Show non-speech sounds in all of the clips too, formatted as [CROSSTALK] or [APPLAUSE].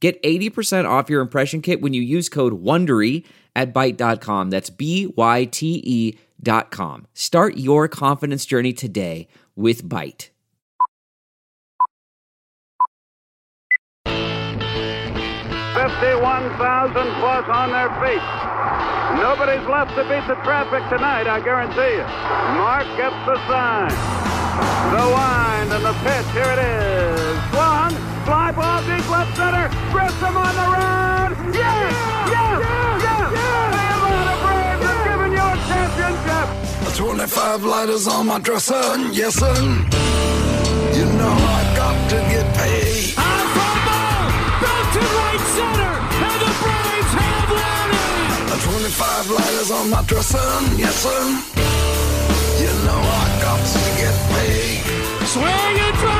Get 80% off your impression kit when you use code WONDERY at Byte.com. That's B-Y-T-E dot com. Start your confidence journey today with Byte. 51,000 plus on their feet. Nobody's left to beat the traffic tonight, I guarantee you. Mark gets the sign. The wind and the pitch. Here it is. Swung. Fly ball deep left center. Grissom on the run. Yes! Yes! Yes! The Atlanta Braves have given you a championship. 25 lighters on my dresser, yes sir. You know I got to get paid. On fly ball, back to right center, and the Braves have won it. 25 lighters on my dresser, yes sir. You know I got to get paid. Swing and drive,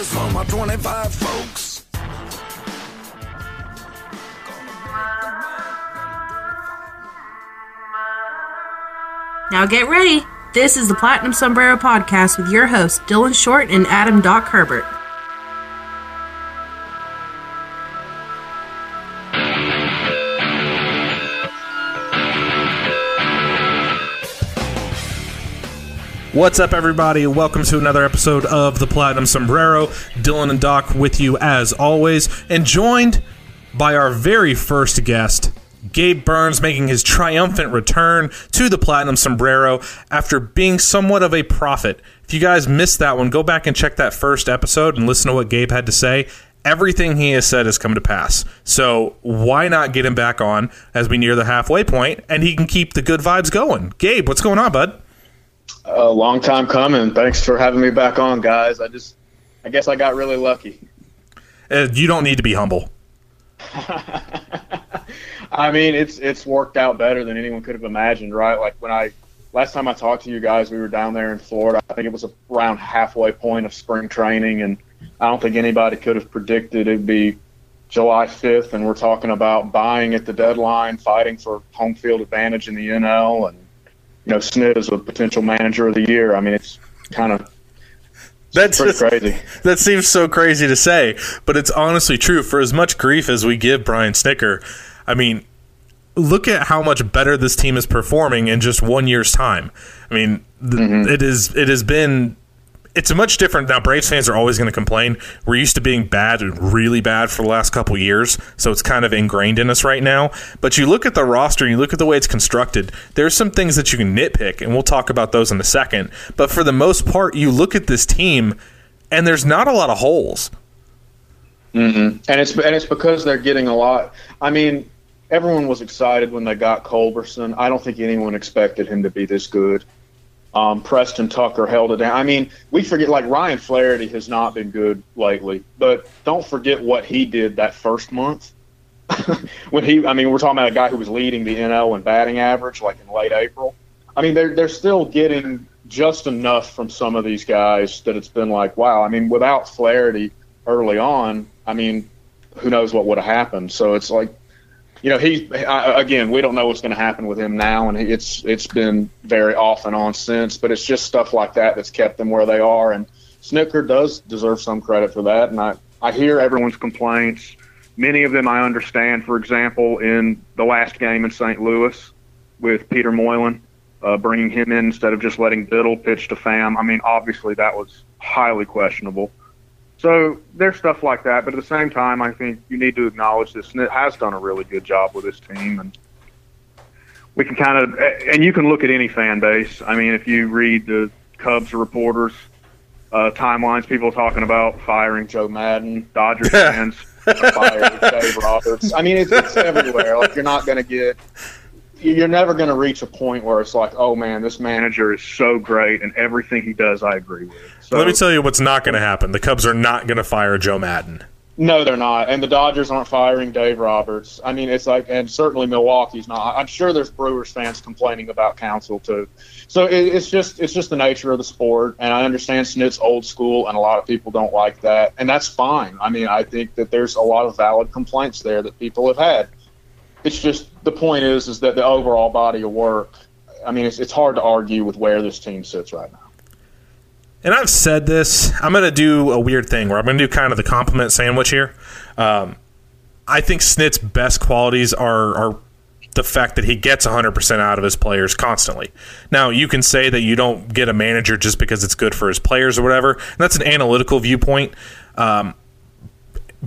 show. 25 lighters for my 25 folks. Now get ready. This is the Platinum Sombrero Podcast with your hosts, Dylan Short and Adam Doc Herbert. What's up, everybody? Welcome to another episode of the Platinum Sombrero. Dylan and Doc with you as always, and joined by our very first guest, Gabe Burns, making his triumphant return to the Platinum Sombrero after being somewhat of a prophet. If you guys missed that one, go back and check that first episode and listen to what Gabe had to say. Everything he has said has come to pass. So why not get him back on as we near the halfway point and he can keep the good vibes going? Gabe, what's going on, bud? A long time coming. Thanks for having me back on, guys. I just, I guess I got really lucky. Uh, you don't need to be humble. [LAUGHS] I mean, it's it's worked out better than anyone could have imagined, right? Like when I last time I talked to you guys, we were down there in Florida. I think it was around halfway point of spring training, and I don't think anybody could have predicted it'd be July 5th, and we're talking about buying at the deadline, fighting for home field advantage in the NL, and you know, Snit is a potential manager of the year. I mean, it's kind of That's pretty [LAUGHS] crazy. That seems so crazy to say, but it's honestly true. For as much grief as we give Brian Snitker, I mean, look at how much better this team is performing in just one year's time. I mean, th- mm-hmm. it is it has been. It's much different now. Braves fans are always going to complain. We're used to being bad and really bad for the last couple years, so it's kind of ingrained in us right now. But you look at the roster, and you look at the way it's constructed. There's some things that you can nitpick, and we'll talk about those in a second. But for the most part, you look at this team, and there's not a lot of holes. Mm-hmm. and it's and it's because they're getting a lot. I mean, everyone was excited when they got Culberson. I don't think anyone expected him to be this good. Um, Preston Tucker held it down. I mean, we forget like Ryan Flaherty has not been good lately, but don't forget what he did that first month. [LAUGHS] when he, I mean, we're talking about a guy who was leading the NL in batting average, like in late April. I mean, they're they're still getting just enough from some of these guys that it's been like, wow. I mean, without Flaherty early on, I mean, who knows what would have happened? So it's like, you know, he I, again, we don't know what's going to happen with him now, and it's it's been very off and on since. But it's just stuff like that that's kept them where they are, and Snitker does deserve some credit for that. And I I hear everyone's complaints. Many of them I understand. For example, in the last game in St. Louis with Peter Moylan, uh, bringing him in instead of just letting Biddle pitch to Fam. I mean, obviously that was highly questionable. So there's stuff like that, but at the same time, I think you need to acknowledge that Snit has done a really good job with this team, and we can kind of, and you can look at any fan base. I mean, if you read the Cubs reporters' uh, timelines, people talking about firing Joe Maddon, Dodgers [LAUGHS] fans firing Dave Roberts. I mean, it's, it's everywhere. Like you're not going to get, you're never going to reach a point where it's like, oh man, this manager is so great, and everything he does, I agree with. So, Let me tell you what's not going to happen. The Cubs are not going to fire Joe Maddon. No, they're not, and the Dodgers aren't firing Dave Roberts. I mean, it's like, and certainly Milwaukee's not. I'm sure there's Brewers fans complaining about Counsell too. So it, it's just it's just the nature of the sport, and I understand Snit's old school, and a lot of people don't like that, and that's fine. I mean, I think that there's a lot of valid complaints there that people have had. It's just the point is is that the overall body of work. I mean, it's it's hard to argue with where this team sits right now. And I've said this. I'm going to do a weird thing where I'm going to do kind of the compliment sandwich here. Um, I think Snit's best qualities are are the fact that he gets 100% out of his players constantly. Now, you can say that you don't get a manager just because it's good for his players or whatever. And that's an analytical viewpoint. Um,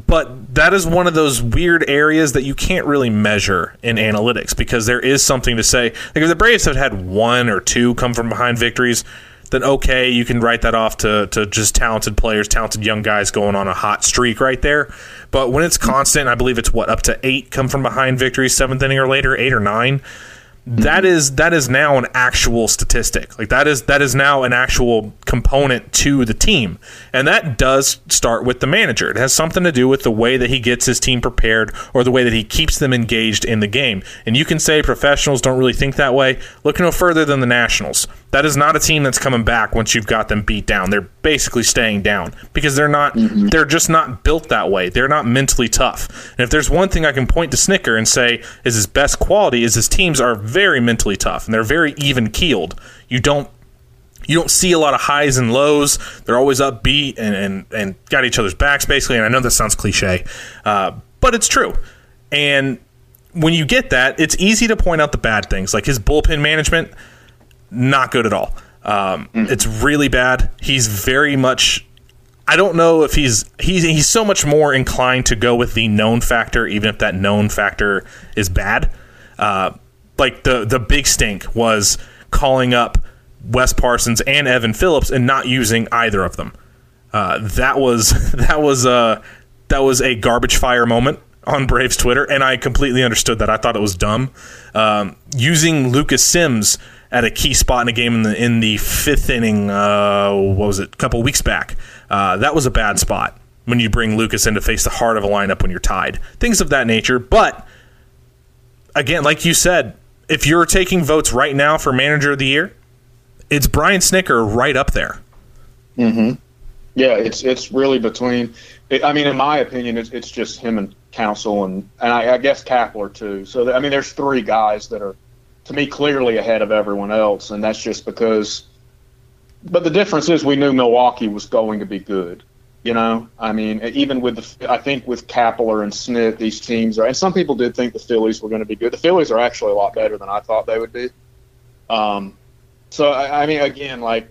but that is one of those weird areas that you can't really measure in analytics because there is something to say. Like if the Braves have had one or two come from behind victories, then okay, you can write that off to, to just talented players, talented young guys going on a hot streak right there. But when it's constant, I believe it's what up to eight come from behind victories, seventh inning or later, eight or nine. That mm-hmm. is that is now an actual statistic. Like that is that is now an actual component to the team, and that does start with the manager. It has something to do with the way that he gets his team prepared or the way that he keeps them engaged in the game. And you can say professionals don't really think that way. Look no further than the Nationals. That is not a team that's coming back once you've got them beat down. They're basically staying down because they're not they're just not built that way. They're not mentally tough. And if there's one thing I can point to Snitker and say is his best quality is his teams are very mentally tough and they're very even keeled. You don't you don't see a lot of highs and lows. They're always upbeat and, and, and got each other's backs, basically. And I know that sounds cliche, uh, but it's true. And when you get that, it's easy to point out the bad things, like his bullpen management, not good at all. Um, It's really bad. He's very much. I don't know if he's he's he's so much more inclined to go with the known factor, even if that known factor is bad. Uh, like the the big stink was calling up Wes Parsons and Evan Phillips and not using either of them. Uh, that was [LAUGHS] that was uh, that was a garbage fire moment on Braves Twitter, and I completely understood that. I thought it was dumb. Um, using Lucas Sims at a key spot in a game in the in the fifth inning, uh, what was it? A couple weeks back, uh, that was a bad spot when you bring Lucas in to face the heart of a lineup when you're tied. Things of that nature, but again, like you said, if you're taking votes right now for manager of the year, it's Brian Snitker right up there. Hmm. Yeah, it's it's really between. I mean, in my opinion, it's, it's just him and Counsell and and I, I guess Kapler too. So I mean, there's three guys that are, to me, clearly ahead of everyone else, and that's just because. But the difference is, we knew Milwaukee was going to be good. You know, I mean, even with the, I think with Kapler and Snit, these teams are, and some people did think the Phillies were going to be good. The Phillies are actually a lot better than I thought they would be. Um, so I, I mean, again, like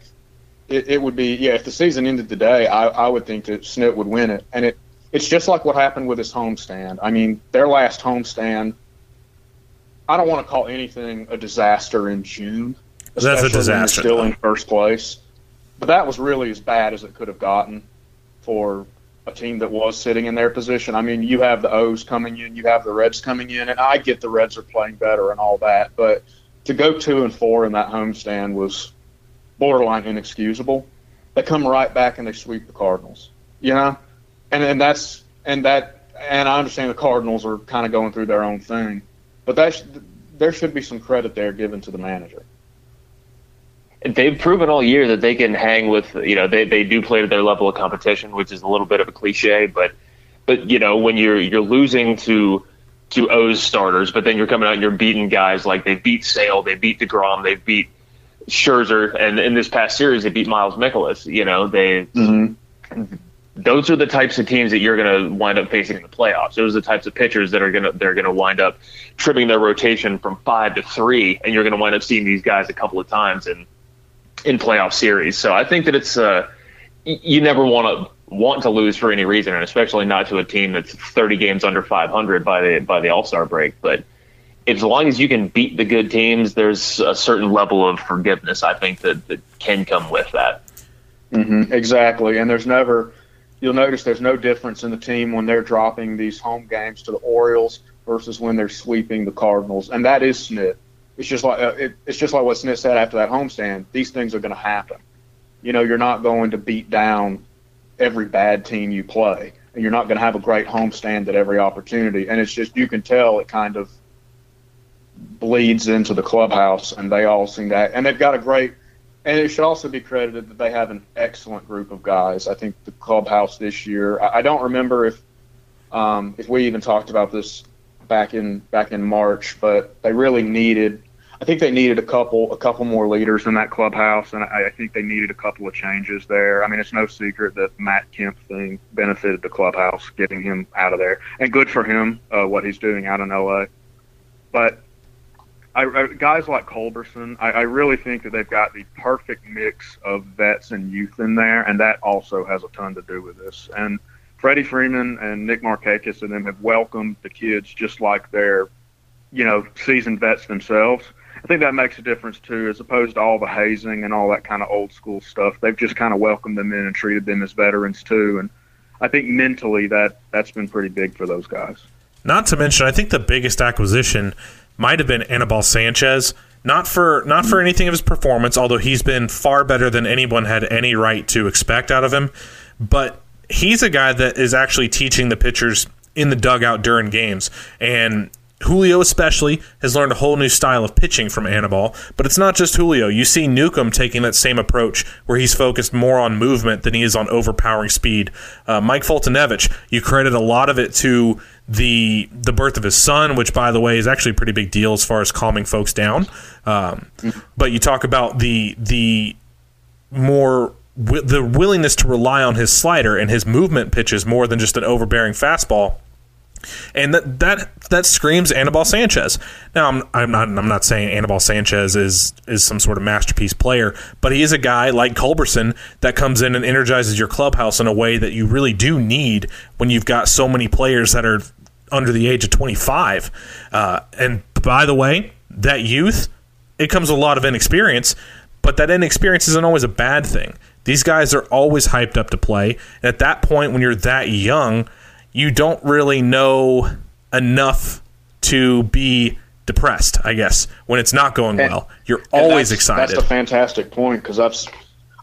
it, it would be yeah. If the season ended today, I, I would think that Snit would win it, and it it's just like what happened with his homestand. I mean, their last homestand. I don't want to call anything a disaster in June. That's a especially when you're disaster, Still in first place, but that was really as bad as it could have gotten for a team that was sitting in their position. I mean, you have the O's coming in, you have the Reds coming in, and I get the Reds are playing better and all that, but to go two and four in that homestand was borderline inexcusable. They come right back and they sweep the Cardinals, you know, and and that's and that and I understand the Cardinals are kind of going through their own thing, but that sh- there should be some credit there given to the manager. they've proven all year that they can hang with you know they, they do play to their level of competition which is a little bit of a cliche but but you know when you're you're losing to to O's starters but then you're coming out and you're beating guys like they beat Sale they beat DeGrom they beat Scherzer and in this past series they beat Miles Mikolas you know they mm-hmm. Those are the types of teams that you're going to wind up facing in the playoffs. Those are the types of pitchers that are going to they're going to wind up trimming their rotation from five to three, and you're going to wind up seeing these guys a couple of times in in playoff series. So I think that it's uh, you never want to want to lose for any reason, and especially not to a team that's 30 games under 500 by the by the All Star break. But as long as you can beat the good teams, there's a certain level of forgiveness I think that, that can come with that. Exactly, and there's never. You'll notice there's no difference in the team when they're dropping these home games to the Orioles versus when they're sweeping the Cardinals, and that is Snit. It's just like uh, it, it's just like what Snit said after that homestand. These things are going to happen, you know, you're not going to beat down every bad team you play, and you're not going to have a great homestand at every opportunity. And it's just you can tell it kind of bleeds into the clubhouse, and they all seem to. And they've got a great. And it should also be credited that they have an excellent group of guys. I think the clubhouse this year. I, don't remember if um, if we even talked about this back in back in March, but they really needed. I think they needed a couple a couple more leaders in that clubhouse, and I, I think they needed a couple of changes there. I mean, it's no secret that Matt Kemp thing benefited the clubhouse, getting him out of there, and good for him uh, what he's doing out in LA. But I, I, guys like Culberson, I, I really think that they've got the perfect mix of vets and youth in there, and that also has a ton to do with this. And Freddie Freeman and Nick Markakis and them have welcomed the kids just like they're, you know, seasoned vets themselves. I think that makes a difference too, as opposed to all the hazing and all that kind of old school stuff. They've just kind of welcomed them in and treated them as veterans too, and I think mentally that that's been pretty big for those guys. Not to mention, I think the biggest acquisition might have been Anibal Sanchez. Not for not for anything of his performance, although he's been far better than anyone had any right to expect out of him. But he's a guy that is actually teaching the pitchers in the dugout during games. And Julio, especially, has learned a whole new style of pitching from Anibal. But it's not just Julio. You see Newcomb taking that same approach where he's focused more on movement than he is on overpowering speed. Uh, Mike Foltynewicz, you credit a lot of it to the the birth of his son, which, by the way, is actually a pretty big deal as far as calming folks down. Um, but you talk about the the more the willingness to rely on his slider and his movement pitches more than just an overbearing fastball. And that that that screams Anibal Sanchez. Now I'm, I'm not I'm not saying Anibal Sanchez is is some sort of masterpiece player, but he is a guy like Culberson that comes in and energizes your clubhouse in a way that you really do need when you've got so many players that are under the age of 25. Uh, and by the way, that youth it comes with a lot of inexperience, but that inexperience isn't always a bad thing. These guys are always hyped up to play. And at that point, when you're that young, you don't really know enough to be depressed, I guess, when it's not going And- well. You're always that's, excited. That's a fantastic point because I've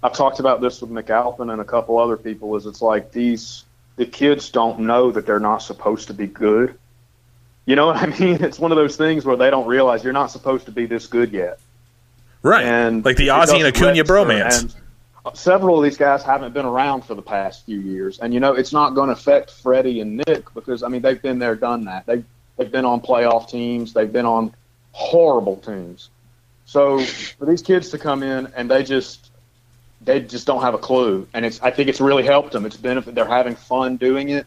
I've talked about this with McAlpin and a couple other people. Is it's like these the kids don't know that they're not supposed to be good. You know [LAUGHS] what I mean? It's one of those things where they don't realize you're not supposed to be this good yet. right. And like the Ozzy and Acuna bromance. And several of these guys haven't been around for the past few years, and you know it's not going to affect Freddie and Nick because I mean they've been there, done that. They they've been on playoff teams, they've been on horrible teams. So for these kids to come in and they just they just don't have a clue, and it's I think it's really helped them. It's benefit. They're having fun doing it.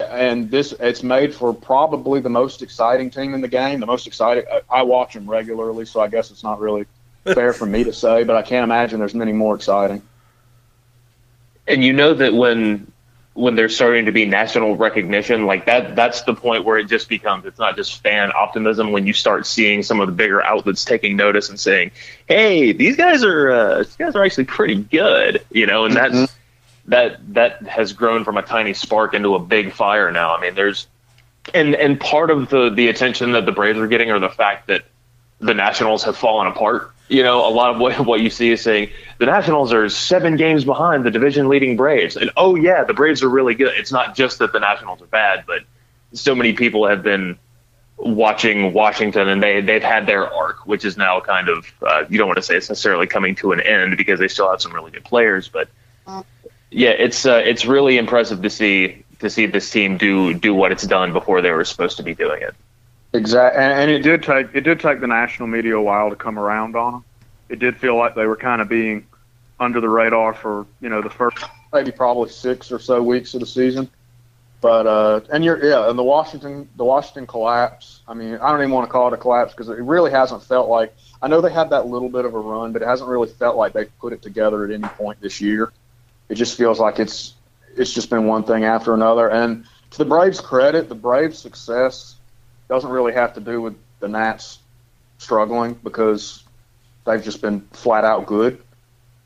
And this, it's made for probably the most exciting team in the game. The most exciting. I, I watch them regularly, so I guess it's not really [LAUGHS] fair for me to say, but I can't imagine there's many more exciting. And you know that when when there's starting to be national recognition like that that's the point where it just becomes it's not just fan optimism when you start seeing some of the bigger outlets taking notice and saying hey these guys are uh, these guys are actually pretty good you know and that's that that has grown from a tiny spark into a big fire now. I mean there's and and part of the the attention that the braves are getting are the fact that the nationals have fallen apart you know, a lot of what, what you see is saying the Nationals are seven games behind the division leading Braves. And oh, yeah, the Braves are really good. It's not just that the Nationals are bad, but so many people have been watching Washington and they, they've had their arc, which is now kind of, uh, you don't want to say it's necessarily coming to an end because they still have some really good players. But yeah, it's, uh, it's really impressive to see to see this team do do what it's done before they were supposed to be doing it. Exactly, and, and it did take it did take the national media a while to come around on them. It did feel like they were kind of being under the radar for you know the first maybe probably six or so weeks of the season. But uh, and you're yeah, and the Washington the Washington collapse. I mean, I don't even want to call it a collapse because it really hasn't felt like. I know they had that little bit of a run, but it hasn't really felt like they put it together at any point this year. It just feels like it's it's just been one thing after another. And to the Braves' credit, the Braves' success doesn't really have to do with the Nats struggling because they've just been flat out good.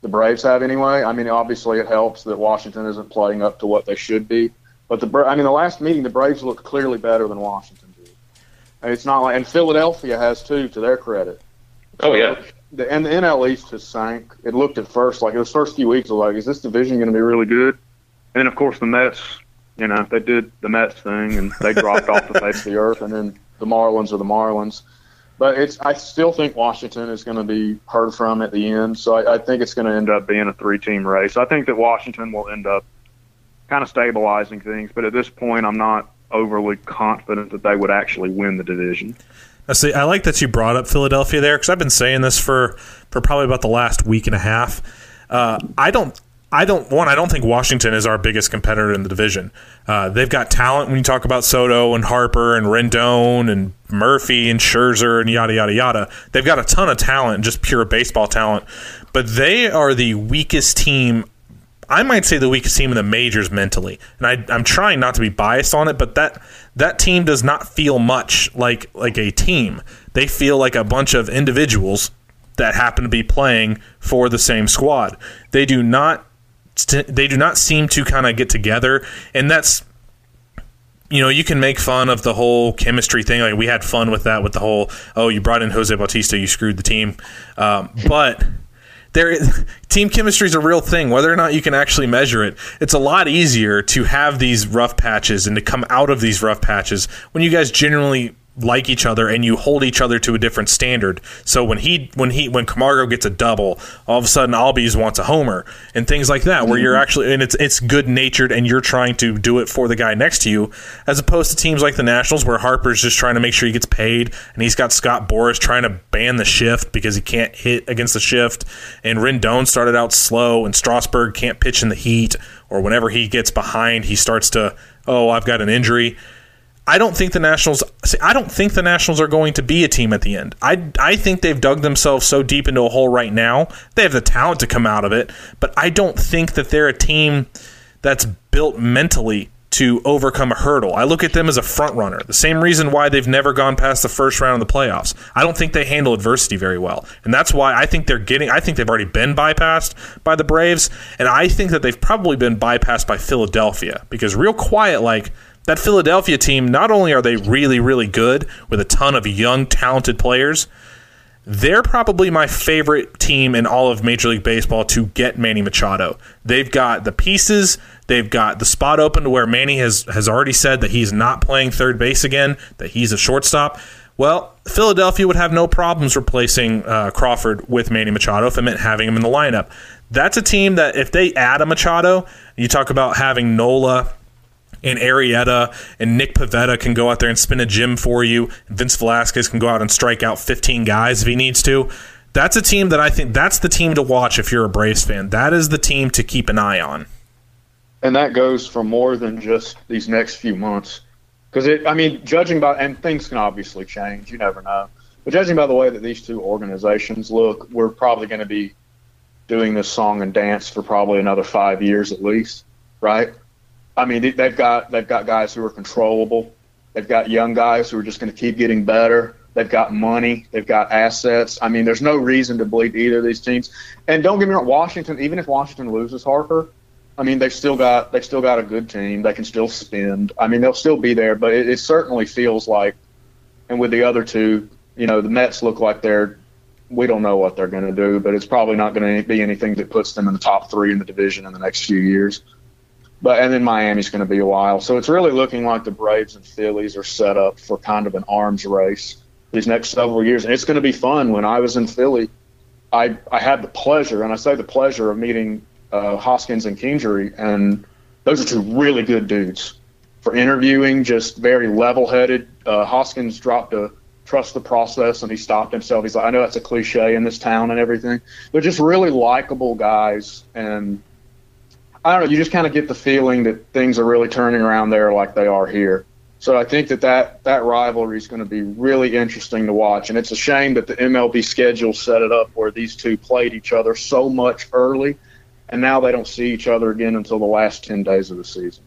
The Braves have anyway. I mean, obviously it helps that Washington isn't playing up to what they should be. But the I mean, the last meeting, the Braves looked clearly better than Washington did. And it's not like, and Philadelphia has too, to their credit. Oh yeah, the and the NL East has sank. It looked at first like those first few weeks, was like, is this division going to be really good? And then of course the Mets, you know, they did the Mets thing and they dropped off the face of the earth, and then the Marlins are the Marlins. But it's I still think Washington is going to be heard from at the end, so I, I think it's going to end up being a three-team race. I think that Washington will end up kind of stabilizing things, but at this point, I'm not overly confident that they would actually win the division. I see. I like that you brought up Philadelphia there because I've been saying this for for probably about the last week and a half. Uh, I don't. I don't one. I don't think Washington is our biggest competitor in the division. Uh, they've got talent when you talk about Soto and Harper and Rendon and Murphy and Scherzer and yada yada yada. They've got a ton of talent, just pure baseball talent. But they are the weakest team I might say the weakest team in the majors mentally, and I, am trying not to be biased on it, but that that team does not feel much like like a team. They feel like a bunch of individuals that happen to be playing for the same squad. They do not they do not seem to kind of get together, and that's you know, you can make fun of the whole chemistry thing. Like we had fun with that, with the whole, oh, you brought in Jose Bautista, you screwed the team. Um, but there team chemistry is a real thing whether or not you can actually measure it it's a lot easier to have these rough patches and to come out of these rough patches when you guys generally like each other and you hold each other to a different standard. So when he when he when Camargo gets a double, all of a sudden Albies wants a homer and things like that, where you're mm-hmm. actually and it's it's good natured and you're trying to do it for the guy next to you, as opposed to teams like the Nationals where Harper's just trying to make sure he gets paid and he's got Scott Boras trying to ban the shift because he can't hit against the shift, and Rendon started out slow and Strasburg can't pitch in the heat or whenever he gets behind he starts to oh I've got an injury I don't think the Nationals. See, I don't think the Nationals are going to be a team at the end. I I think they've dug themselves so deep into a hole right now. They have the talent to come out of it, but I don't think that they're a team that's built mentally to overcome a hurdle. I look at them as a front runner. The same reason why they've never gone past the first round of the playoffs. I don't think they handle adversity very well. And that's why I think they're getting I think they've already been bypassed by the Braves and I think that they've probably been bypassed by Philadelphia because real quiet like that Philadelphia team, not only are they really, really good with a ton of young, talented players, they're probably my favorite team in all of Major League Baseball to get Manny Machado. They've got the pieces, they've got the spot open to where Manny has, has already said that he's not playing third base again, that he's a shortstop. Well, Philadelphia would have no problems replacing uh, Crawford with Manny Machado if it meant having him in the lineup. That's a team that if they add a Machado, you talk about having Nola and Arrieta and Nick Pivetta can go out there and spin a gym for you. Vince Velasquez can go out and strike out 15 guys if he needs to. That's a team that I think that's the team to watch if you're a Braves fan. That is the team to keep an eye on. And that goes for more than just these next few months. Because it, I mean, judging by, and things can obviously change. You never know. But judging by the way that these two organizations look, we're probably going to be doing this song and dance for probably another five years at least, right? I mean, they've got they've got guys who are controllable. They've got young guys who are just going to keep getting better. They've got money. They've got assets. I mean, there's no reason to believe either of these teams. And don't get me wrong, Washington. Even if Washington loses Harper, I mean, they've still got they've still got a good team. They can still spend. I mean, they'll still be there. But it, it certainly feels like, and with the other two, you know, the Mets look like they're. We don't know what they're going to do, but it's probably not going to be anything that puts them in the top three in the division in the next few years. But and then Miami's going to be a while, so it's really looking like the Braves and Phillies are set up for kind of an arms race these next several years, and it's going to be fun. When I was in Philly, I I had the pleasure, and I say the pleasure of meeting uh, Hoskins and Kingery, and those are two really good dudes for interviewing. Just very level-headed. Uh, Hoskins dropped a trust the process, and he stopped himself. He's like, I know that's a cliche in this town and everything. They're just really likable guys, and I don't know. You just kind of get the feeling that things are really turning around there like they are here. So I think that that, that rivalry is going to be really interesting to watch. And it's a shame that the MLB schedule set it up where these two played each other so much early, and now they don't see each other again until the last 10 days of the season.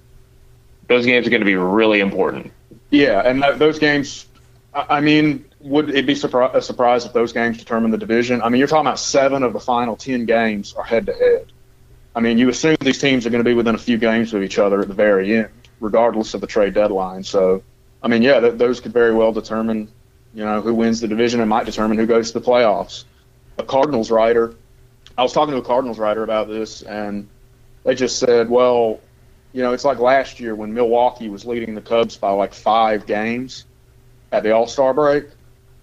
Those games are going to be really important. Yeah, and th- those games, I mean, would it be surpri- a surprise if those games determine the division? I mean, you're talking about seven of the final 10 games are head to head. I mean, you assume these teams are going to be within a few games of each other at the very end, regardless of the trade deadline. So, I mean, yeah, th- those could very well determine, you know, who wins the division and might determine who goes to the playoffs. a Cardinals writer. I was talking to a Cardinals writer about this, and they just said, well, you know, it's like last year when Milwaukee was leading the Cubs by like five games at the All Star break.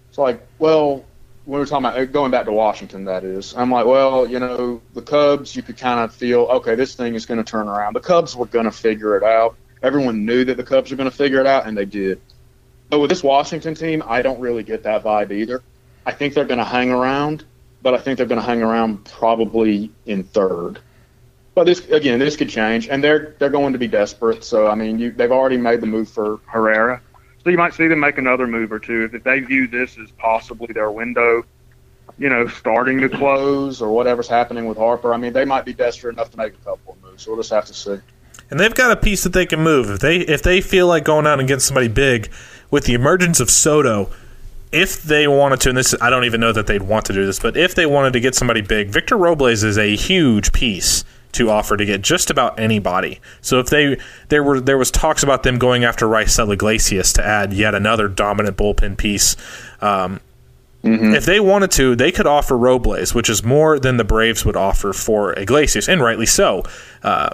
It's like, well, we were talking about uh, going back to Washington, that is. I'm like, well, you know, the Cubs, you could kind of feel, okay, this thing is going to turn around. The Cubs were going to figure it out. Everyone knew that the Cubs were going to figure it out, and they did. But with this Washington team, I don't really get that vibe either. I think they're going to hang around, but I think they're going to hang around probably in third. But this again, this could change, and they're they're going to be desperate. So I mean, you, they've already made the move for Herrera, so you might see them make another move or two if, they view this as possibly their window, you know, starting to close or whatever's happening with Harper. I mean, they might be desperate enough to make a couple of moves. So we'll just have to see. And they've got a piece that they can move if they if they feel like going out and getting somebody big with the emergence of Soto. If they wanted to, and this I don't even know that they'd want to do this, but if they wanted to get somebody big, Victor Robles is a huge piece to offer to get just about anybody. So if they there were there was talks about them going after Raisel Iglesias to add yet another dominant bullpen piece. Um, Mm-hmm. If they wanted to, they could offer Robles, which is more than the Braves would offer for Iglesias, and rightly so. Uh,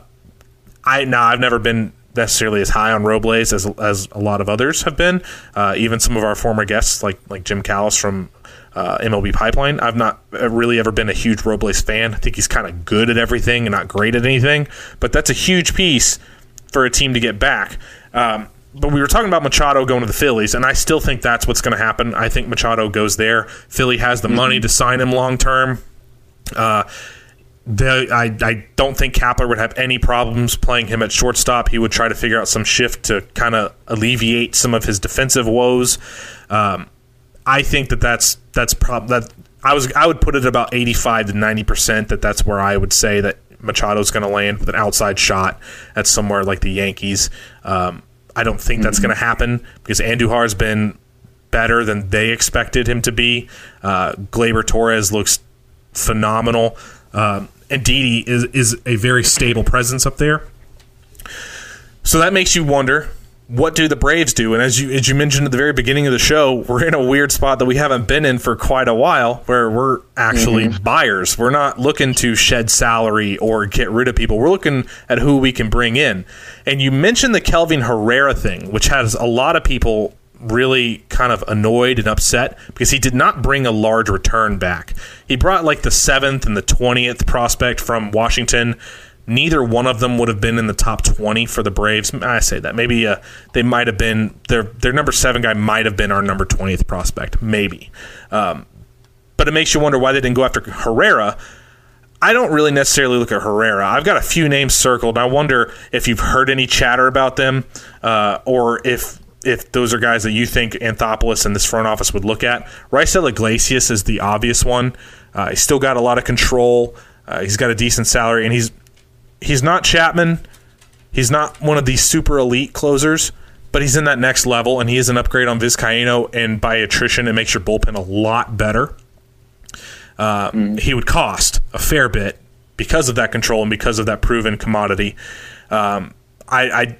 I now I've never been necessarily as high on Robles as as a lot of others have been. Uh, even some of our former guests, like like Jim Callis from uh, MLB Pipeline, I've not really ever been a huge Robles fan. I think he's kind of good at everything and not great at anything. But that's a huge piece for a team to get back. Um, but we were talking about Machado going to the Phillies, and I still think that's what's going to happen. I think Machado goes there. Philly has the money to sign him long term. Uh, they, I, I don't think Kapler would have any problems playing him at shortstop. He would try to figure out some shift to kind of alleviate some of his defensive woes. Um, I think that that's that's prob- that I was I would put it about eighty five to ninety percent that that's where I would say that Machado's going to land with an outside shot at somewhere like the Yankees. Um, I don't think that's going to happen because Andujar's been better than they expected him to be. Uh, Gleyber Torres looks phenomenal. Um, and Didi is is a very stable presence up there. So that makes you wonder what do the Braves do? And as you as you mentioned at the very beginning of the show, we're in a weird spot that we haven't been in for quite a while, where we're actually mm-hmm. buyers. We're not looking to shed salary or get rid of people. We're looking at who we can bring in. And you mentioned the Kelvin Herrera thing, which has a lot of people really kind of annoyed and upset because he did not bring a large return back. He brought like the seventh and the twentieth prospect from Washington. Neither one of them would have been in the top twenty for the Braves. I say that maybe uh, they might have been their their number seven guy might have been our number twentieth prospect, maybe. Um, but it makes you wonder why they didn't go after Herrera. I don't really necessarily look at Herrera. I've got a few names circled. I wonder if you've heard any chatter about them, uh, or if if those are guys that you think Anthopoulos and this front office would look at. Raisel Iglesias is the obvious one. Uh, he's still got a lot of control. Uh, he's got a decent salary, and he's he's not Chapman. He's not one of these super elite closers, but he's in that next level, and he is an upgrade on Vizcaino. And by attrition, it makes your bullpen a lot better. Uh, He would cost a fair bit because of that control and because of that proven commodity. Um, I, I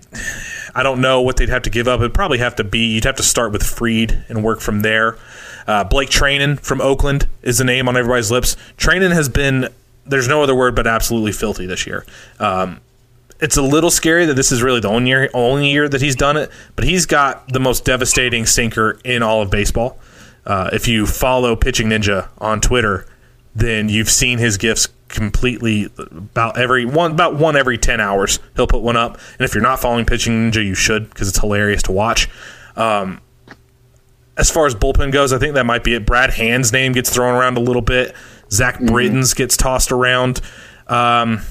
I don't know what they'd have to give up. It'd probably have to be you'd have to start with Fried and work from there. Uh, Blake Treinen from Oakland is the name on everybody's lips. Trainen has been there's no other word but absolutely filthy this year. Um, it's a little scary that this is really the only year, only year that he's done it, but he's got the most devastating sinker in all of baseball. Uh, if you follow Pitching Ninja on Twitter, then you've seen his gifts completely about every one about one every 10 hours he'll put one up and if you're not following pitching ninja you should because it's hilarious to watch um, as far as bullpen goes i think that might be it brad hand's name gets thrown around a little bit zach britton's gets tossed around um,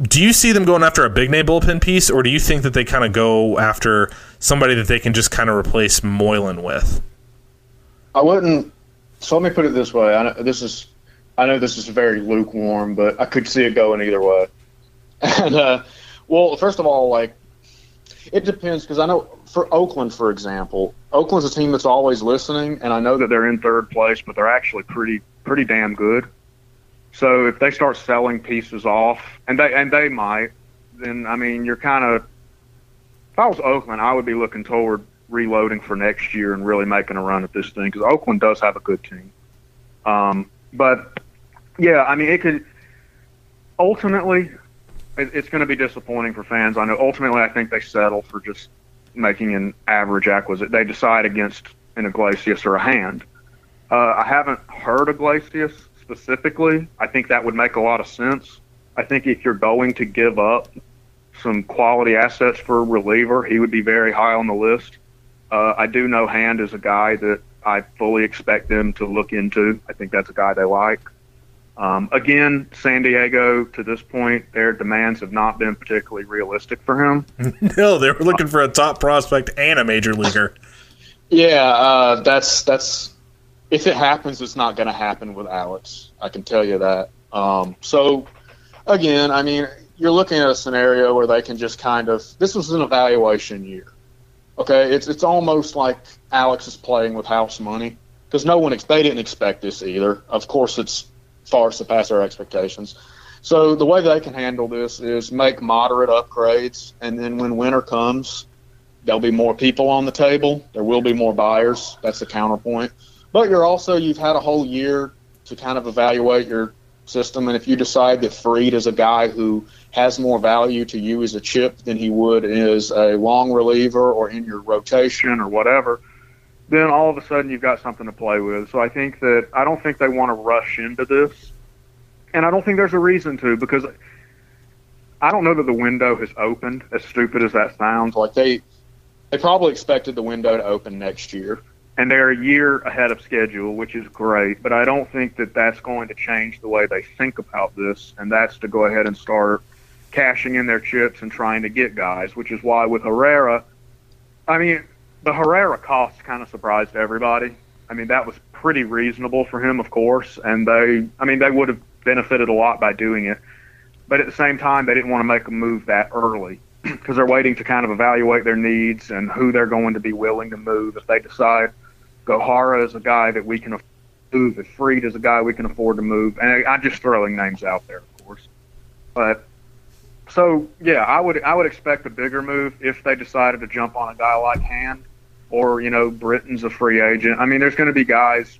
do you see them going after a big name bullpen piece or do you think that they kind of go after somebody that they can just kind of replace moylan with I wouldn't. So let me put it this way. I know, this is. I know this is very lukewarm, but I could see it going either way. [LAUGHS] And uh, well, first of all, like it depends because I know for Oakland, for example, Oakland's a team that's always listening, and I know that they're in third place, but they're actually pretty pretty damn good. So if they start selling pieces off, and they and they might, then I mean you're kind of. If I was Oakland, I would be looking toward reloading for next year and really making a run at this thing because Oakland does have a good team. Um, but Yeah, I mean, it could ultimately. It, it's going to be disappointing for fans. I know. Ultimately, I think they settle for just making an average acquisition. They decide against an Iglesias or a Hand. Uh, I haven't heard Iglesias specifically. I think that would make a lot of sense. I think if you're going to give up some quality assets for a reliever, he would be very high on the list. Uh, I do know Hand is a guy that I fully expect them to look into. I think that's a guy they like. Um, again, San Diego, to this point, their demands have not been particularly realistic for him. [LAUGHS] no, they were looking for a top prospect and a major leaguer. Yeah, uh, that's that's if it happens, it's not going to happen with Alex. I can tell you that. Um, so, again, I mean, you're looking at a scenario where they can just kind of. This was an evaluation year. Okay, it's it's almost like Alex is playing with house money because no one they didn't expect this either. Of course, it's far surpass our expectations. So the way they can handle this is make moderate upgrades, and then when winter comes, there'll be more people on the table. There will be more buyers. That's the counterpoint. But you're also you've had a whole year to kind of evaluate your system, and if you decide that Fried is a guy who has more value to you as a chip than he would as a long reliever or in your rotation or whatever, then all of a sudden you've got something to play with. So I think that I don't think they want to rush into this, and I don't think there's a reason to because I don't know that the window has opened. As stupid as that sounds, like they they probably expected the window to open next year, and they're a year ahead of schedule, which is great. But I don't think that that's going to change the way they think about this, and that's to go ahead and start cashing in their chips and trying to get guys. Which is why with Herrera, I mean, the Herrera cost kind of surprised everybody. I mean, that was pretty reasonable for him, of course, and they, I mean, they would have benefited a lot by doing it. But at the same time, they didn't want to make a move that early [CLEARS THROAT] because they're waiting to kind of evaluate their needs and who they're going to be willing to move. If they decide Gohara is a guy that we can move, if Fried is a guy we can afford to move, and I'm just throwing names out there, of course. But so yeah, I would I would expect a bigger move if they decided to jump on a guy like Hand or you know Britton's a free agent. I mean, there's going to be guys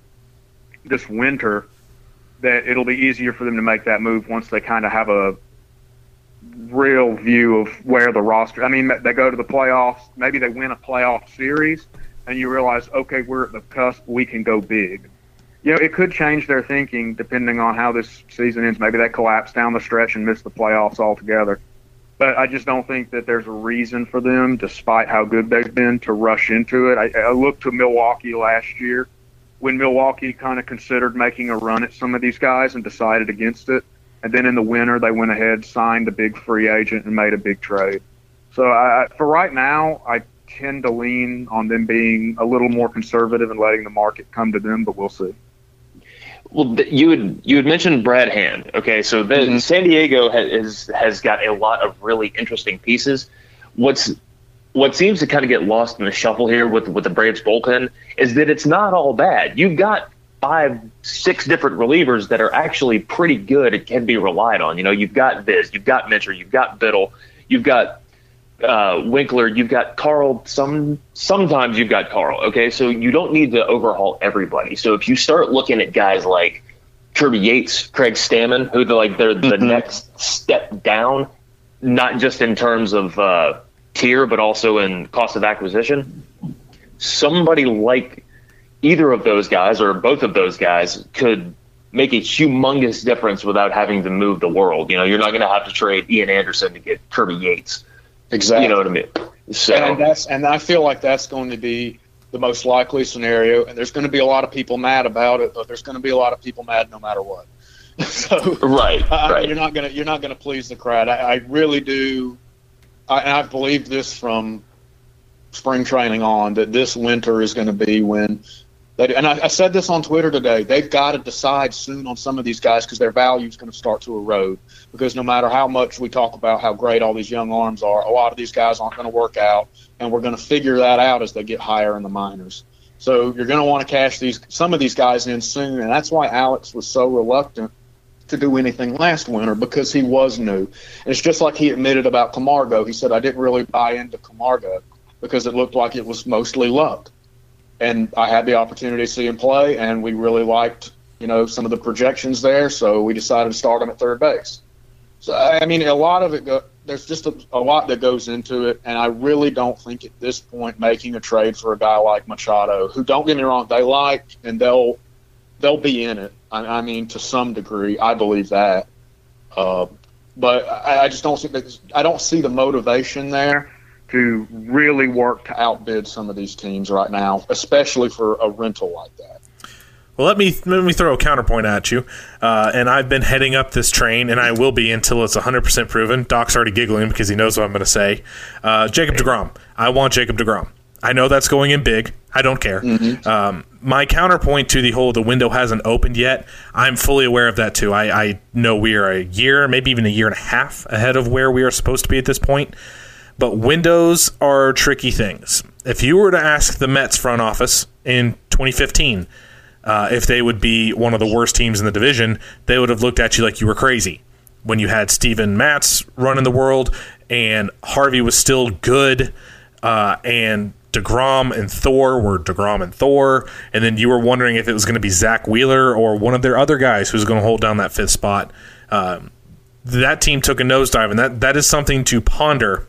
this winter that it'll be easier for them to make that move once they kind of have a real view of where the roster. I mean, they go to the playoffs, maybe they win a playoff series, and you realize, okay, we're at the cusp, we can go big. You know, it could change their thinking depending on how this season ends. Maybe they collapse down the stretch and miss the playoffs altogether. But I just don't think that there's a reason for them, despite how good they've been, to rush into it. I, I looked to Milwaukee last year when Milwaukee kind of considered making a run at some of these guys and decided against it. And then in the winter, they went ahead, signed a big free agent, and made a big trade. So I, for right now, I tend to lean on them being a little more conservative and letting the market come to them, but we'll see. Well, you had you had mentioned Brad Hand. Okay, so the, mm-hmm. San Diego has has got a lot of really interesting pieces. What's what seems to kind of get lost in the shuffle here with with the Braves bullpen is that it's not all bad. You've got five, six different relievers that are actually pretty good and can be relied on. You know, you've got Viz, you've got Minter, you've got Biddle, you've got uh, Winkler, you've got Carle. Some sometimes you've got Carle. Okay, so you don't need to overhaul everybody. So if you start looking at guys like Kirby Yates, Craig Stammen, who they're like they're the mm-hmm. next step down, not just in terms of uh, tier, but also in cost of acquisition. Somebody like either of those guys or both of those guys could make a humongous difference without having to move the world. You know, you're not going to have to trade Ian Anderson to get Kirby Yates. Exactly. You know what I mean? So and that's and I feel like that's going to be the most likely scenario. And there's going to be a lot of people mad about it, but there's going to be a lot of people mad no matter what. [LAUGHS] so right, I, right. You're not gonna you're not gonna please the crowd. I, I really do. I, I've believed this from spring training on that this winter is going to be when they, and I, I, said this on Twitter today. They've got to decide soon on some of these guys because their value is going to start to erode. Because no matter how much we talk about how great all these young arms are, a lot of these guys aren't going to work out, and we're going to figure that out as they get higher in the minors. So you're going to want to cash these some of these guys in soon, and that's why Alex was so reluctant to do anything last winter because he was new. And it's just like he admitted about Camargo. He said I didn't really buy into Camargo because it looked like it was mostly luck and I had the opportunity to see him play, and we really liked you know, some of the projections there, so we decided to start him at third base. So I mean, a lot of it go, there's just a, a lot that goes into it, and I really don't think at this point making a trade for a guy like Machado, who don't get me wrong, they like and they'll they'll be in it. I, I mean, to some degree, I believe that. Uh, but I, I just don't see I don't see the motivation there to really work to outbid some of these teams right now, especially for a rental like that. Well, let me let me throw a counterpoint at you. Uh, and I've been heading up this train, and I will be until it's 100% proven. Doc's already giggling because he knows what I'm going to say. Uh, Jacob DeGrom. I want Jacob DeGrom. I know that's going in big. I don't care. Um, my counterpoint to the whole the window hasn't opened yet. I'm fully aware of that too. I, I know we are a year, maybe even a year and a half ahead of where we are supposed to be at this point. But windows are tricky things. If you were to ask the Mets front office in 2015 uh, if they would be one of the worst teams in the division, they would have looked at you like you were crazy. When you had Steven Matz running the world and Harvey was still good, uh, and DeGrom and Thor were DeGrom and Thor, and then you were wondering if it was going to be Zack Wheeler or one of their other guys who's going to hold down that fifth spot. Um, that team took a nosedive, and that, that is something to ponder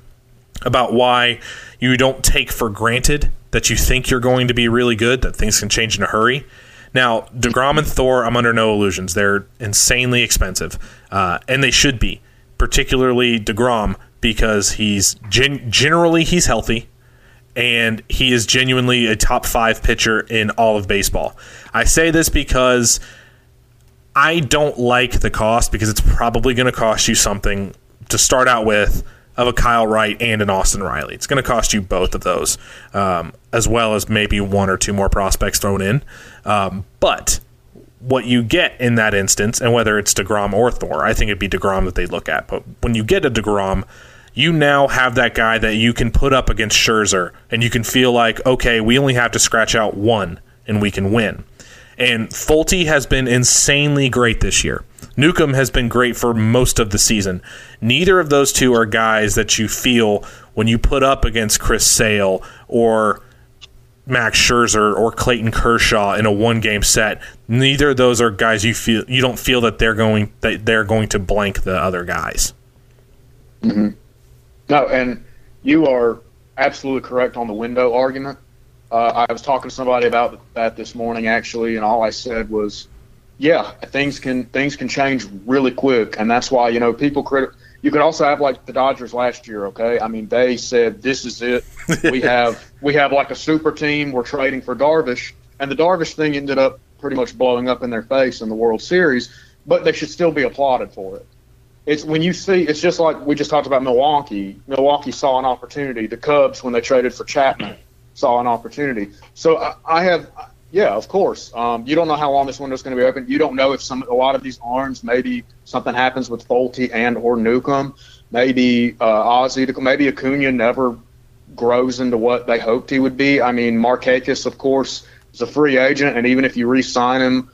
about why you don't take for granted that you think you're going to be really good, that things can change in a hurry. Now, DeGrom and Thor, I'm under no illusions. They're insanely expensive, uh, and they should be, particularly DeGrom, because he's gen- generally he's healthy, and he is genuinely a top five pitcher in all of baseball. I say this because I don't like the cost because it's probably going to cost you something to start out with of a Kyle Wright and an Austin Riley. It's going to cost you both of those, um, as well as maybe one or two more prospects thrown in. Um, but what you get in that instance, and whether it's DeGrom or Thor, I think it'd be DeGrom that they look at. But when you get a DeGrom, you now have that guy that you can put up against Scherzer, and you can feel like, okay, we only have to scratch out one, and we can win. And Folty has been insanely great this year. Newcomb has been great for most of the season. Neither of those two are guys that you feel when you put up against Chris Sale or Max Scherzer or Clayton Kershaw in a one game set. Neither of those are guys you feel you don't feel that they're going that they're going to blank the other guys. No, and you are absolutely correct on the window argument. Uh, I was talking to somebody about that this morning, actually, and all I said was, "Yeah, things can things can change really quick, and that's why you know people credit. You could also have like the Dodgers last year. Okay, I mean they said this is it. [LAUGHS] we have we have like a super team. We're trading for Darvish, and the Darvish thing ended up pretty much blowing up in their face in the World Series. But they should still be applauded for it it's when you see it's just like we just talked about Milwaukee. Milwaukee saw an opportunity. The Cubs, when they traded for Chapman, saw an opportunity. So I, I have, yeah, of course. Um, you don't know how long this window is going to be open. You don't know if some a lot of these arms maybe something happens with Folty and or Newcomb. Maybe uh, Ozzy, maybe Acuna never grows into what they hoped he would be. I mean, Markakis, of course, is a free agent, and even if you re-sign him,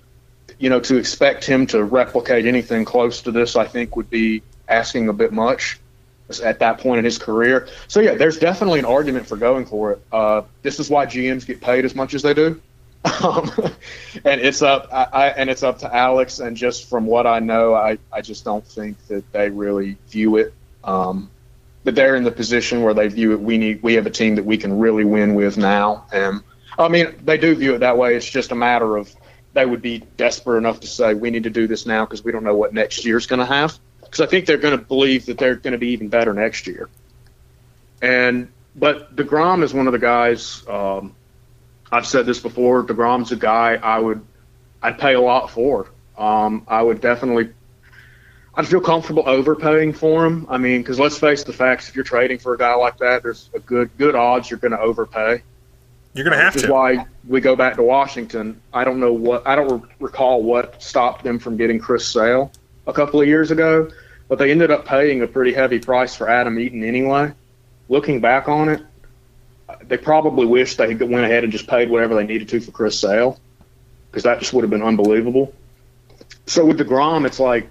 you know, to expect him to replicate anything close to this, I think would be asking a bit much at that point in his career. So yeah, there's definitely an argument for going for it. Uh, this is why GMs get paid as much as they do. Um, [LAUGHS] and it's up, I, I, and it's up to Alex. And just from what I know, I, I just don't think that they really view it. Um, that they're in the position where they view it. We need, we have a team that we can really win with now. And I mean, they do view it that way. It's just a matter of they would be desperate enough to say we need to do this now because we don't know what next year's going to have. Because I think they're going to believe that they're going to be even better next year. And but Degrom is one of the guys. Um, I've said this before. Degrom's a guy I would I'd pay a lot for. Um, I would definitely. I'd feel comfortable overpaying for him. I mean, because let's face the facts. If you're trading for a guy like that, there's a good good odds you're going to overpay. You're going to have Which is why we go back to Washington. I don't know what I don't recall what stopped them from getting Chris Sale a couple of years ago, but they ended up paying a pretty heavy price for Adam Eaton anyway. Looking back on it, they probably wish they went ahead and just paid whatever they needed to for Chris Sale, because that just would have been unbelievable. So with Degrom, it's like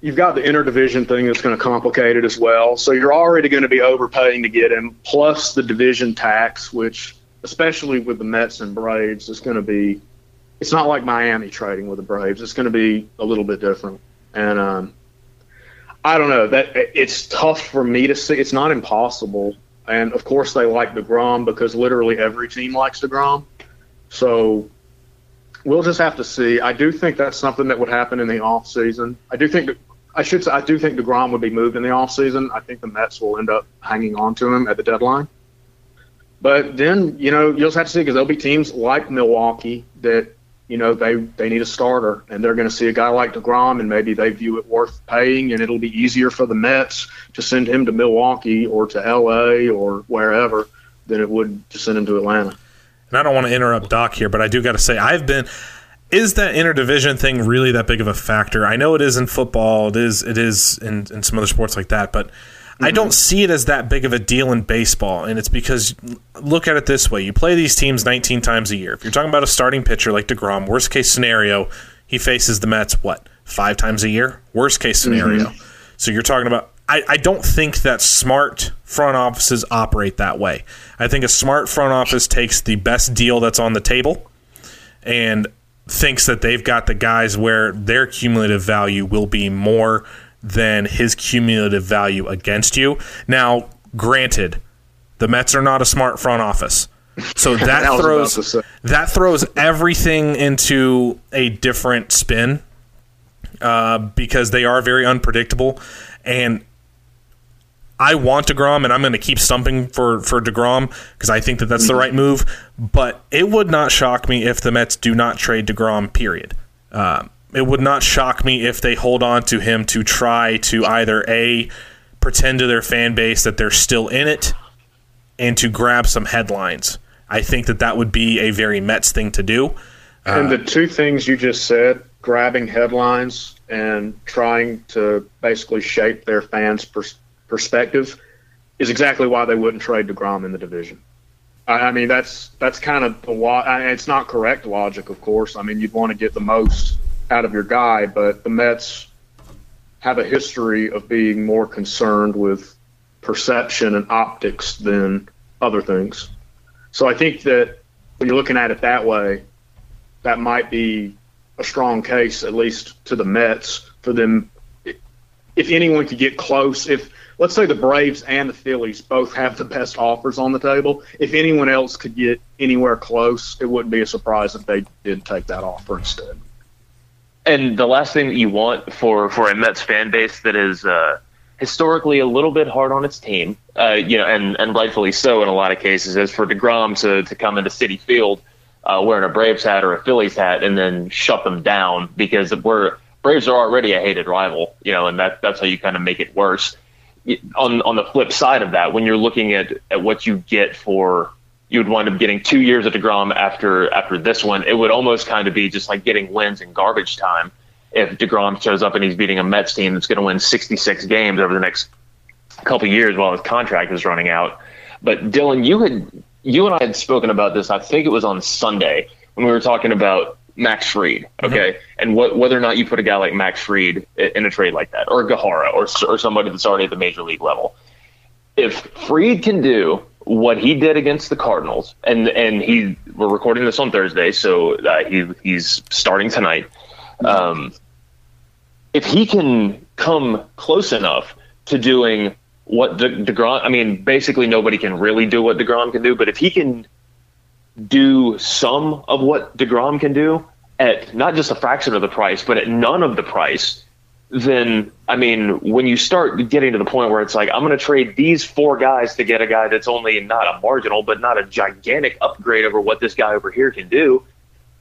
you've got the interdivision thing that's going to complicate it as well. So you're already going to be overpaying to get him, plus the division tax, which, especially with the Mets and Braves, is going to be it's not like Miami trading with the Braves. It's going to be a little bit different, and um, I don't know that it's tough for me to see. It's not impossible, and of course they like Degrom because literally every team likes Degrom. So we'll just have to see. I do think that's something that would happen in the off season. I do think I should say I do think Degrom would be moved in the off season. I think the Mets will end up hanging on to him at the deadline. But then you know you'll just have to see because there'll be teams like Milwaukee that you know they they need a starter and they're going to see a guy like Degrom and maybe they view it worth paying and it'll be easier for the Mets to send him to Milwaukee or to L.A. or wherever than it would to send him to Atlanta. And I don't want to interrupt Doc here, but I do got to say I've been. Is that interdivision thing really that big of a factor? I know it is in football. It is. It is in, in some other sports like that, but. I don't mm-hmm. see it as that big of a deal in baseball, and it's because look at it this way: you play these teams 19 times a year. If you're talking about a starting pitcher like Degrom, worst case scenario, he faces the Mets what five times a year? Worst case scenario. Mm-hmm. So you're talking about. I, I don't think that smart front offices operate that way. I think a smart front office takes the best deal that's on the table and thinks that they've got the guys where their cumulative value will be more than his cumulative value against you. Now, granted, the Mets are not a smart front office. So [LAUGHS] that throws that throws everything into a different spin uh, because they are very unpredictable. And I want Degrom, and I'm going to keep stumping for for Degrom because I think that that's the right move. But it would not shock me if the Mets do not trade Degrom. Period. Um, it would not shock me if they hold on to him to try to either a pretend to their fan base that they're still in it and to grab some headlines. I think that that would be a very Mets thing to do. Uh, and the two things you just said, grabbing headlines and trying to basically shape their fans' pers- perspective, is exactly why they wouldn't trade Degrom in the division. I, I mean, that's that's kind of the lo- It's not correct logic, of course. I mean, you'd want to get the most out of your guy, but the Mets have a history of being more concerned with perception and optics than other things. So I think that when you're looking at it that way, that might be a strong case, at least to the Mets, for them. If anyone could get close, if let's say the Braves and the Phillies both have the best offers on the table, if anyone else could get anywhere close, it wouldn't be a surprise if they did take that offer instead. And the last thing that you want for for a Mets fan base that is uh, historically a little bit hard on its team, uh, you know, and and rightfully so in a lot of cases, is for Degrom to to come into Citi Field uh, wearing a Braves hat or a Phillies hat and then shut them down because we're Braves are already a hated rival, you know, and that that's how you kind of make it worse. On on the flip side of that, when you're looking at at what you get for you would wind up getting two years of Degrom after after this one. It would almost kind of be just like getting wins in garbage time if Degrom shows up and he's beating a Mets team that's going to win 66 games over the next couple years while his contract is running out. But Dylan, you had you and I had spoken about this. I think it was on Sunday when we were talking about Max Fried, mm-hmm. okay, and what, whether or not you put a guy like Max Fried in a trade like that, or Gohara, or or somebody that's already at the major league level. If Fried can do what he did against the Cardinals, and and he we're recording this on Thursday, so uh, he he's starting tonight. Um, if he can come close enough to doing what De- Degrom, I mean, basically nobody can really do what Degrom can do, but if he can do some of what Degrom can do at not just a fraction of the price, but at none of the price, then I mean, when you start getting to the point where it's like, I'm going to trade these four guys to get a guy that's only not a marginal, but not a gigantic upgrade over what this guy over here can do,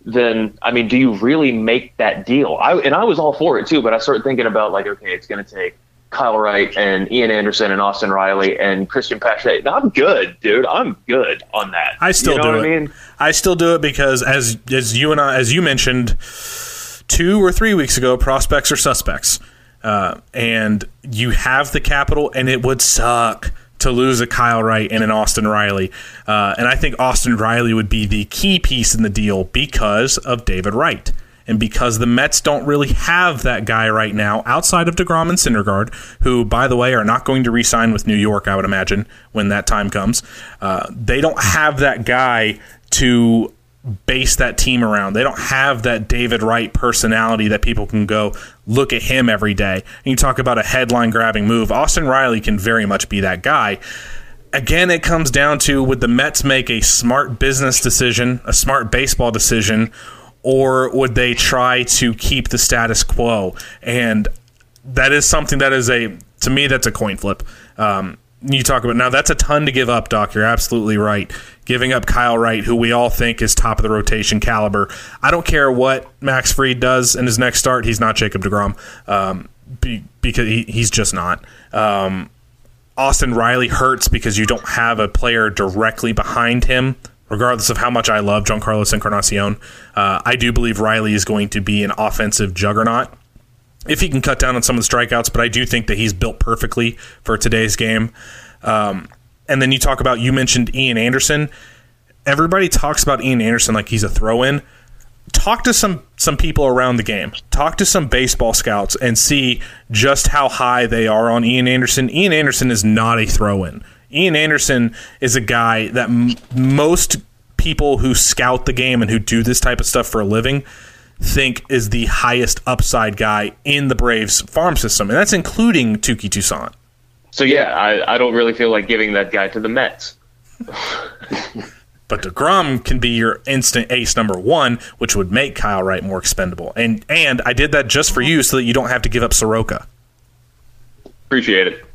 then I mean, do you really make that deal? I and I was all for it too, but I started thinking about like, okay, it's going to take Kyle Wright and Ian Anderson and Austin Riley and Christian Pache. I'm good, dude. I'm good on that. I still you know do what it. I mean? I still do it because as as you and I as you mentioned two or three weeks ago, prospects are suspects, uh, and you have the capital, and it would suck to lose a Kyle Wright and an Austin Riley, uh, and I think Austin Riley would be the key piece in the deal because of David Wright. And because the Mets don't really have that guy right now, outside of DeGrom and Syndergaard, who, by the way, are not going to re sign with New York, I would imagine, when that time comes, uh, they don't have that guy to base that team around. They don't have that David Wright personality that people can go look at him every day. And you talk about a headline grabbing move. Austin Riley can very much be that guy. Again, it comes down to would the Mets make a smart business decision, a smart baseball decision, or would they try to keep the status quo? And that is something that is a, to me, that's a coin flip. Um, you talk about now that's a ton to give up, Doc. You're absolutely right. Giving up Kyle Wright, who we all think is top of the rotation caliber. I don't care what Max Fried does in his next start. He's not Jacob Degrom um, be, because he, he's just not. Um, Austin Riley hurts because you don't have a player directly behind him. Regardless of how much I love Jean Carlos Encarnacion, uh, I do believe Riley is going to be an offensive juggernaut if he can cut down on some of the strikeouts, but I do think that he's built perfectly for today's game. Um, and then you talk about, you mentioned Ian Anderson. Everybody talks about Ian Anderson like he's a throw in. Talk to some some people around the game. Talk to some baseball scouts and see just how high they are on Ian Anderson. Ian Anderson is not a throw in. Ian Anderson is a guy that m- most people who scout the game and who do this type of stuff for a living think is the highest upside guy in the Braves farm system, and that's including Touki Toussaint. So yeah, I, I don't really feel like giving that guy to the Mets. But DeGrom can be your instant ace number one, which would make Kyle Wright more expendable. And and I did that just for you so that you don't have to give up Soroka. Appreciate it.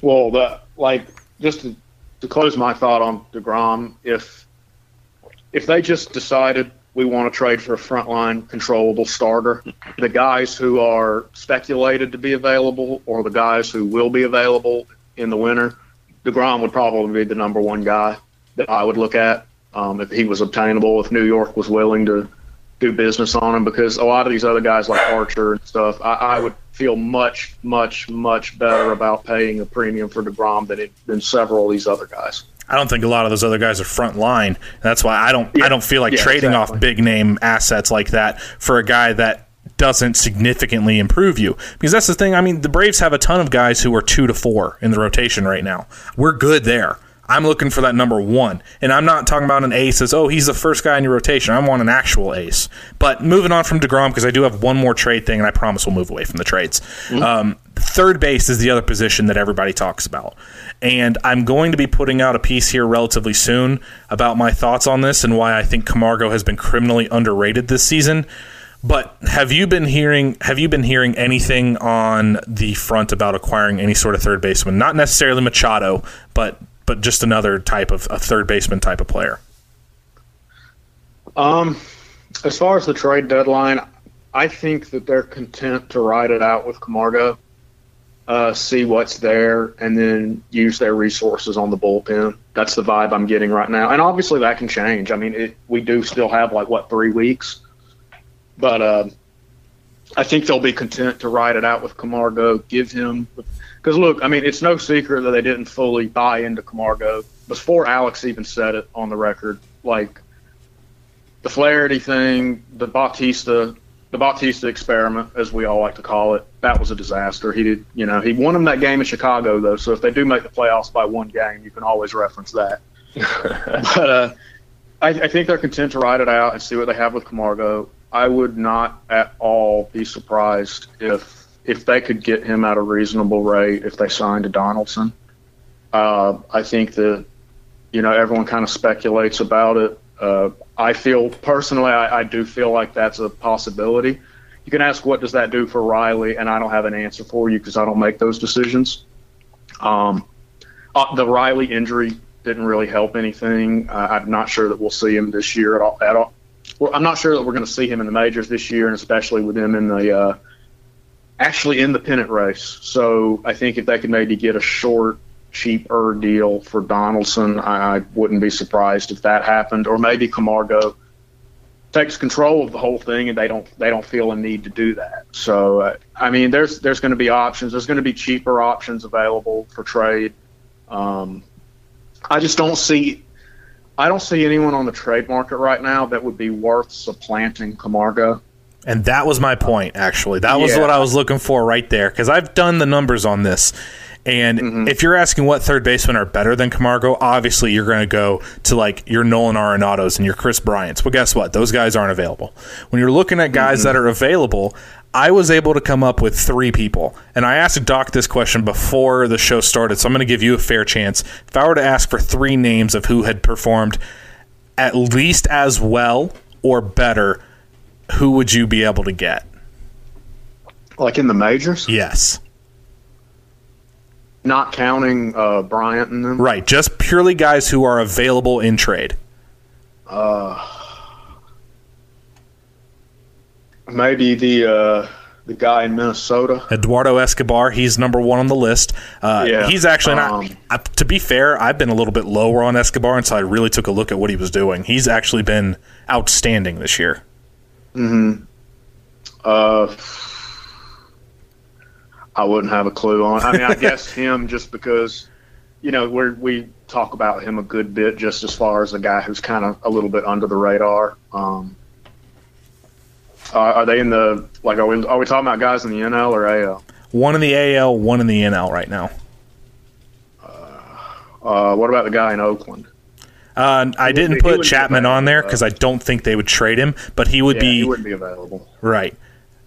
Well, the like just to, to close my thought on Degrom, if if they just decided we want to trade for a frontline controllable starter, the guys who are speculated to be available or the guys who will be available in the winter, Degrom would probably be the number one guy that I would look at um, if he was obtainable. If New York was willing to do business on him, because a lot of these other guys like Archer and stuff, I, I would feel much, much, much better about paying a premium for Degrom than it, than several of these other guys. I don't think a lot of those other guys are front line. That's why I don't Yeah. I don't feel like Yeah, trading exactly. off big name assets like that for a guy that doesn't significantly improve you. Because that's the thing. I mean, the Braves have a ton of guys who are two to four in the rotation right now. We're good there. I'm looking for that number one. And I'm not talking about an ace as, oh, he's the first guy in your rotation. I want an actual ace. But moving on from DeGrom, because I do have one more trade thing, and I promise we'll move away from the trades. Um, third base is the other position that everybody talks about. And I'm going to be putting out a piece here relatively soon about my thoughts on this and why I think Camargo has been criminally underrated this season. But have you been hearing have you been hearing anything on the front about acquiring any sort of third baseman? Not necessarily Machado, but but just another type of a third baseman type of player. Um, as far as the trade deadline, I think that they're content to ride it out with Camargo, uh, see what's there, and then use their resources on the bullpen. That's the vibe I'm getting right now, and obviously that can change. I mean, it, we do still have like what three weeks, but uh, I think they'll be content to ride it out with Camargo. Give him because look, I mean, it's no secret that they didn't fully buy into Camargo before Alex even said it on the record. Like the Flaherty thing, the Bautista, the Bautista experiment, as we all like to call it, that was a disaster. He did, you know, he won them that game in Chicago though. So if they do make the playoffs by one game, you can always reference that. [LAUGHS] but uh, I, I think they're content to ride it out and see what they have with Camargo. I would not at all be surprised if if they could get him at a reasonable rate if they signed to Donaldson. Uh, I think that you know everyone kind of speculates about it. Uh, I feel personally, I, I do feel like that's a possibility. You can ask what does that do for Riley, and I don't have an answer for you because I don't make those decisions. Um, uh, the Riley injury didn't really help anything. Uh, I'm not sure that we'll see him this year at all. At all. Well, I'm not sure that we're going to see him in the majors this year, and especially with him in the uh, actually in the pennant race. So I think if they could maybe get a short, cheaper deal for Donaldson, I, I wouldn't be surprised if that happened. Or maybe Camargo takes control of the whole thing, and they don't they don't feel a need to do that. So uh, I mean, there's there's going to be options. There's going to be cheaper options available for trade. Um, I just don't see. I don't see anyone on the trade market right now that would be worth supplanting Camargo. And that was my point, actually. That was Yeah. what I was looking for right there, because I've done the numbers on this. And mm-hmm. if you're asking what third basemen are better than Camargo, obviously you're going to go to like your Nolan Arenados and your Kris Bryants. Well, guess what? Those guys aren't available. When you're looking at guys mm-hmm. that are available, I was able to come up with three people. And I asked Doc this question before the show started, so I'm going to give you a fair chance. If I were to ask for three names of who had performed at least as well or better, who would you be able to get? Like in the majors, Yes. Not counting uh, Bryant and them. Right, just purely guys who are available in trade. Uh, Maybe the uh, the guy in Minnesota. Eduardo Escobar, he's number one on the list. Uh, Yeah, he's actually not. um, uh, to be fair, I've been a little bit lower on Escobar, and so I really took a look at what he was doing. He's actually been outstanding this year. Uh, I wouldn't have a clue on. I mean, I [LAUGHS] guess him just because, you know, we we talk about him a good bit just as far as a guy who's kind of a little bit under the radar. Um, are, are they in the like? Are we are we talking about guys in the NL or AL? One in the AL, one in the NL right now. Uh, what about the guy in Oakland? Uh, I didn't put Chapman on there because I don't think they would trade him, but he would Yeah, be he wouldn't be available. Right.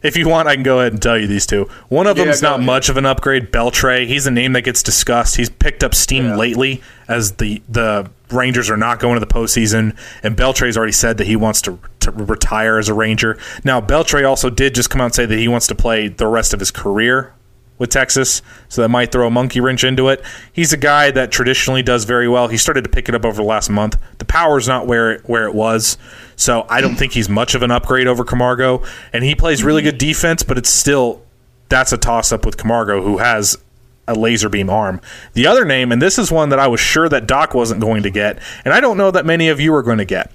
If you want, I can go ahead and tell you these two. One of Yeah, them's go not ahead. much of an upgrade. Beltre. He's a name that gets discussed. He's picked up steam Yeah. lately as the the Rangers are not going to the postseason, and Beltre's already said that he wants to, to retire as a Ranger. Now, Beltre also did just come out and say that he wants to play the rest of his career with Texas, so that might throw a monkey wrench into it. He's a guy that traditionally does very well. He started to pick it up over the last month. The power's not where it, where it was, so I don't think he's much of an upgrade over Camargo. And he plays really good defense, but it's still that's a toss up with Camargo, who has a laser beam arm. The other name, and this is one that I was sure that Doc wasn't going to get, and I don't know that many of you are going to get.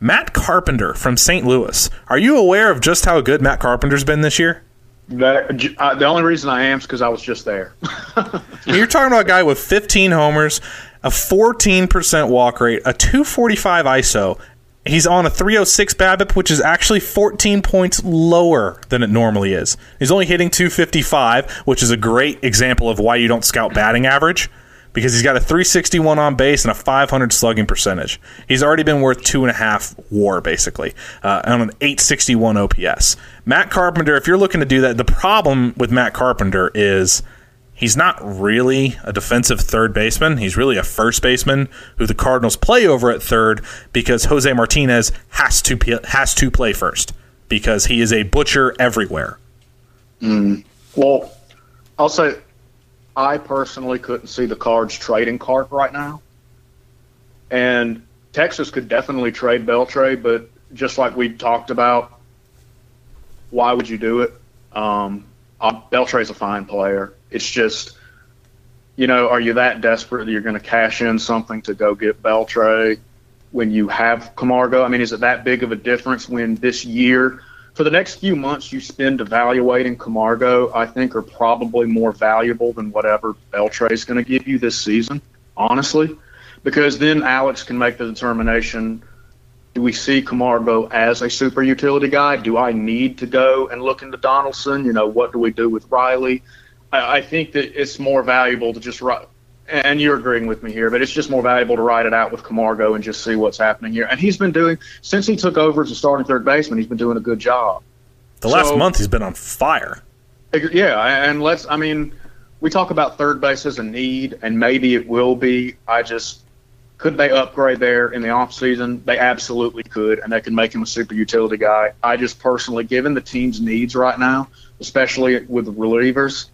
Matt Carpenter from St. Louis. Are you aware of just how good Matt Carpenter's been this year? That, uh, the only reason I am is because I was just there. [LAUGHS] You're talking about a guy with 15 homers, a 14% walk rate, a 245 ISO. He's on a 306 BABIP, which is actually 14 points lower than it normally is. He's only hitting 255, which is a great example of why you don't scout batting average because he's got a 361 on base and a 500 slugging percentage. He's already been worth two and a half WAR basically uh, on an 861 OPS. Matt Carpenter, if you're looking to do that, the problem with Matt Carpenter is he's not really a defensive third baseman. He's really a first baseman who the Cardinals play over at third because Jose Martinez has to has to play first because he is a butcher everywhere. Well, I'll say I personally couldn't see the Cards trading Carp right now. And Texas could definitely trade Beltre, but just like we talked about, why would you do it? Um, uh, Beltre's a fine player. It's just, you know, are you that desperate that you're going to cash in something to go get Beltre when you have Camargo? I mean, is it that big of a difference when this year, for the next few months you spend evaluating Camargo, I think are probably more valuable than whatever Beltre is going to give you this season, honestly, because then Alex can make the determination. Do we see Camargo as a super utility guy? Do I need to go and look into Donaldson? You know, what do we do with Riley? I, I think that it's more valuable to just and you're agreeing with me here, but it's just more valuable to write it out with Camargo and just see what's happening here. And he's been doing, since he took over as a starting third baseman, he's been doing a good job. The last So- month he's been on fire. Yeah, and let's. I mean, we talk about third base as a need, and maybe it will be. I just could they upgrade there in the off season? They absolutely could, and they can make him a super utility guy. I just personally, given the team's needs right now, especially with relievers,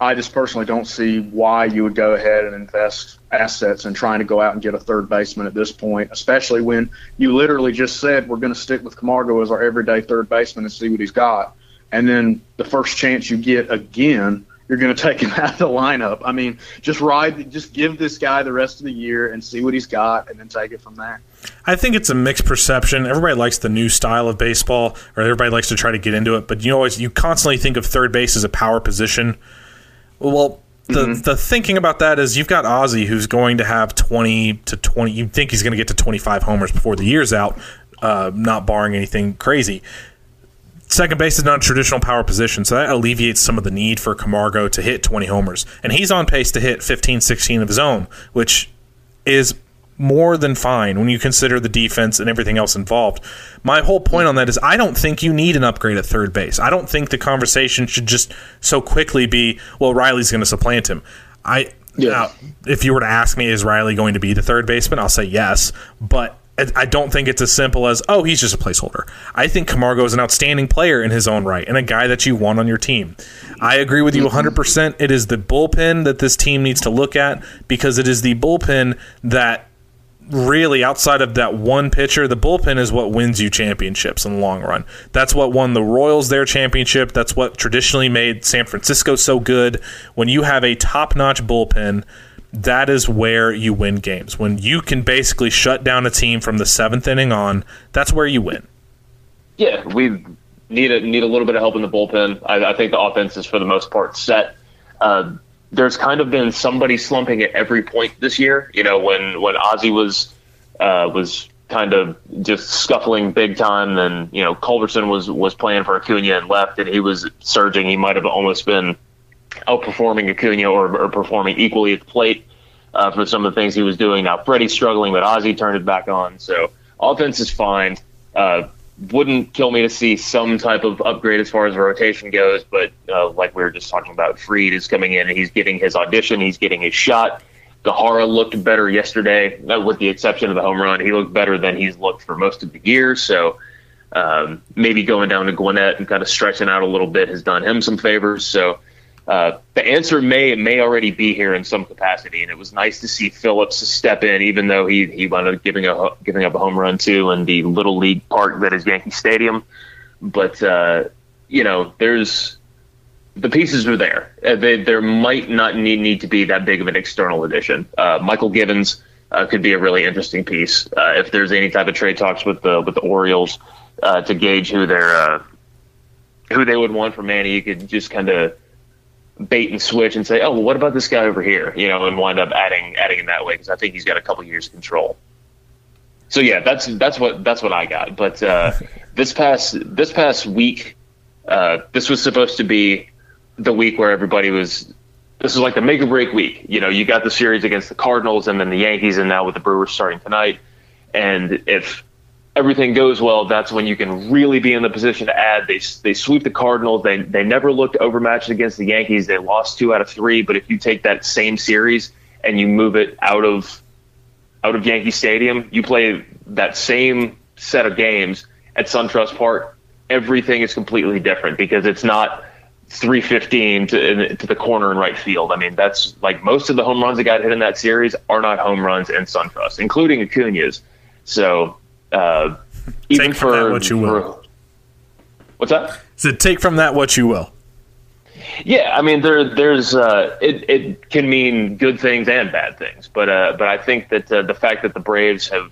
I just personally don't see why you would go ahead and invest assets in trying to go out and get a third baseman at this point, especially when you literally just said we're going to stick with Camargo as our everyday third baseman and see what he's got. And then the first chance you get again, you're going to take him [LAUGHS] out of the lineup. I mean, just ride, just give this guy the rest of the year and see what he's got, and then take it from there. I think it's a mixed perception. Everybody likes the new style of baseball, or everybody likes to try to get into it. But you always you constantly think of third base as a power position. Well, the the thinking about that is you've got Ozzy who's going to have twenty to twenty. You think he's going to get to twenty five homers before the year's out, uh, not barring anything crazy. second base is not a traditional power position, so that alleviates some of the need for Camargo to hit 20 homers. And he's on pace to hit 15, 16 of his own, which is more than fine when you consider the defense and everything else involved. My whole point on that is I don't think you need an upgrade at third base. I don't think the conversation should just so quickly be, well, Riley's going to supplant him. I Yeah. now, if you were to ask me, is Riley going to be the third baseman? I'll say yes, but I- I don't think it's as simple as, oh, he's just a placeholder. I think Camargo is an outstanding player in his own right and a guy that you want on your team. I agree with you mm-hmm. 100%. It is the bullpen that this team needs to look at because it is the bullpen that really outside of that one pitcher, the bullpen is what wins you championships in the long run. That's what won the Royals their championship. That's what traditionally made San Francisco so good. When you have a top notch bullpen, that is where you win games. When you can basically shut down a team from the seventh inning on, that's where you win. Yeah, we need a need a little bit of help in the bullpen. I, I think the offense is for the most part set. Uh, there's kind of been somebody slumping at every point this year. You know, when when Ozzy was uh, was kind of just scuffling big time, then you know Culberson was was playing for Acuna and left, and he was surging. He might have almost been outperforming Acuna or, or performing equally at the plate uh, for some of the things he was doing. Now Freddie's struggling, but Ozzy turned it back on. So offense is fine. Uh, wouldn't kill me to see some type of upgrade as far as rotation goes, but uh, like we were just talking about, Fried is coming in and he's getting his audition, he's getting his shot. Gohara looked better yesterday, uh, with the exception of the home run. He looked better than he's looked for most of the year. So um, maybe going down to Gwinnett and kind of stretching out a little bit has done him some favors. So uh, the answer may may already be here in some capacity, and it was nice to see Phillips step in, even though he he wound up giving a giving up a home run too in the little league park that is Yankee Stadium. But uh, you know, there's the pieces are there. Uh, they, there might not need need to be that big of an external addition. Uh, Mychal Givens uh, could be a really interesting piece if there's any type of trade talks with the with the Orioles to gauge who they're who they would want for Manny. You could just kind of bait and switch and say, oh, well, what about this guy over here? You know, and wind up adding adding in that way because I think he's got a couple years of control. So yeah, that's that's what that's what I got. But uh, [LAUGHS] this past this past week, uh, this was supposed to be the week where everybody was. This is like the make or break week. You know, you got the series against the Cardinals and then the Yankees, and now with the Brewers starting tonight. And if everything goes well, that's when you can really be in the position to add. They they sweep the Cardinals. They they never looked overmatched against the Yankees. They lost two out of three. But if you take that same series and you move it out of out of Yankee Stadium, you play that same set of games at SunTrust Park. Everything is completely different because it's not 315 to, to the corner and right field. I mean, that's like most of the home runs that got hit in that series are not home runs in SunTrust, including Acuna's. So uh, even Take from for that what you will. for- what's that? So take from that what you will. Yeah, I mean there there's uh, it it can mean good things and bad things, but uh, but I think that uh, the fact that the Braves have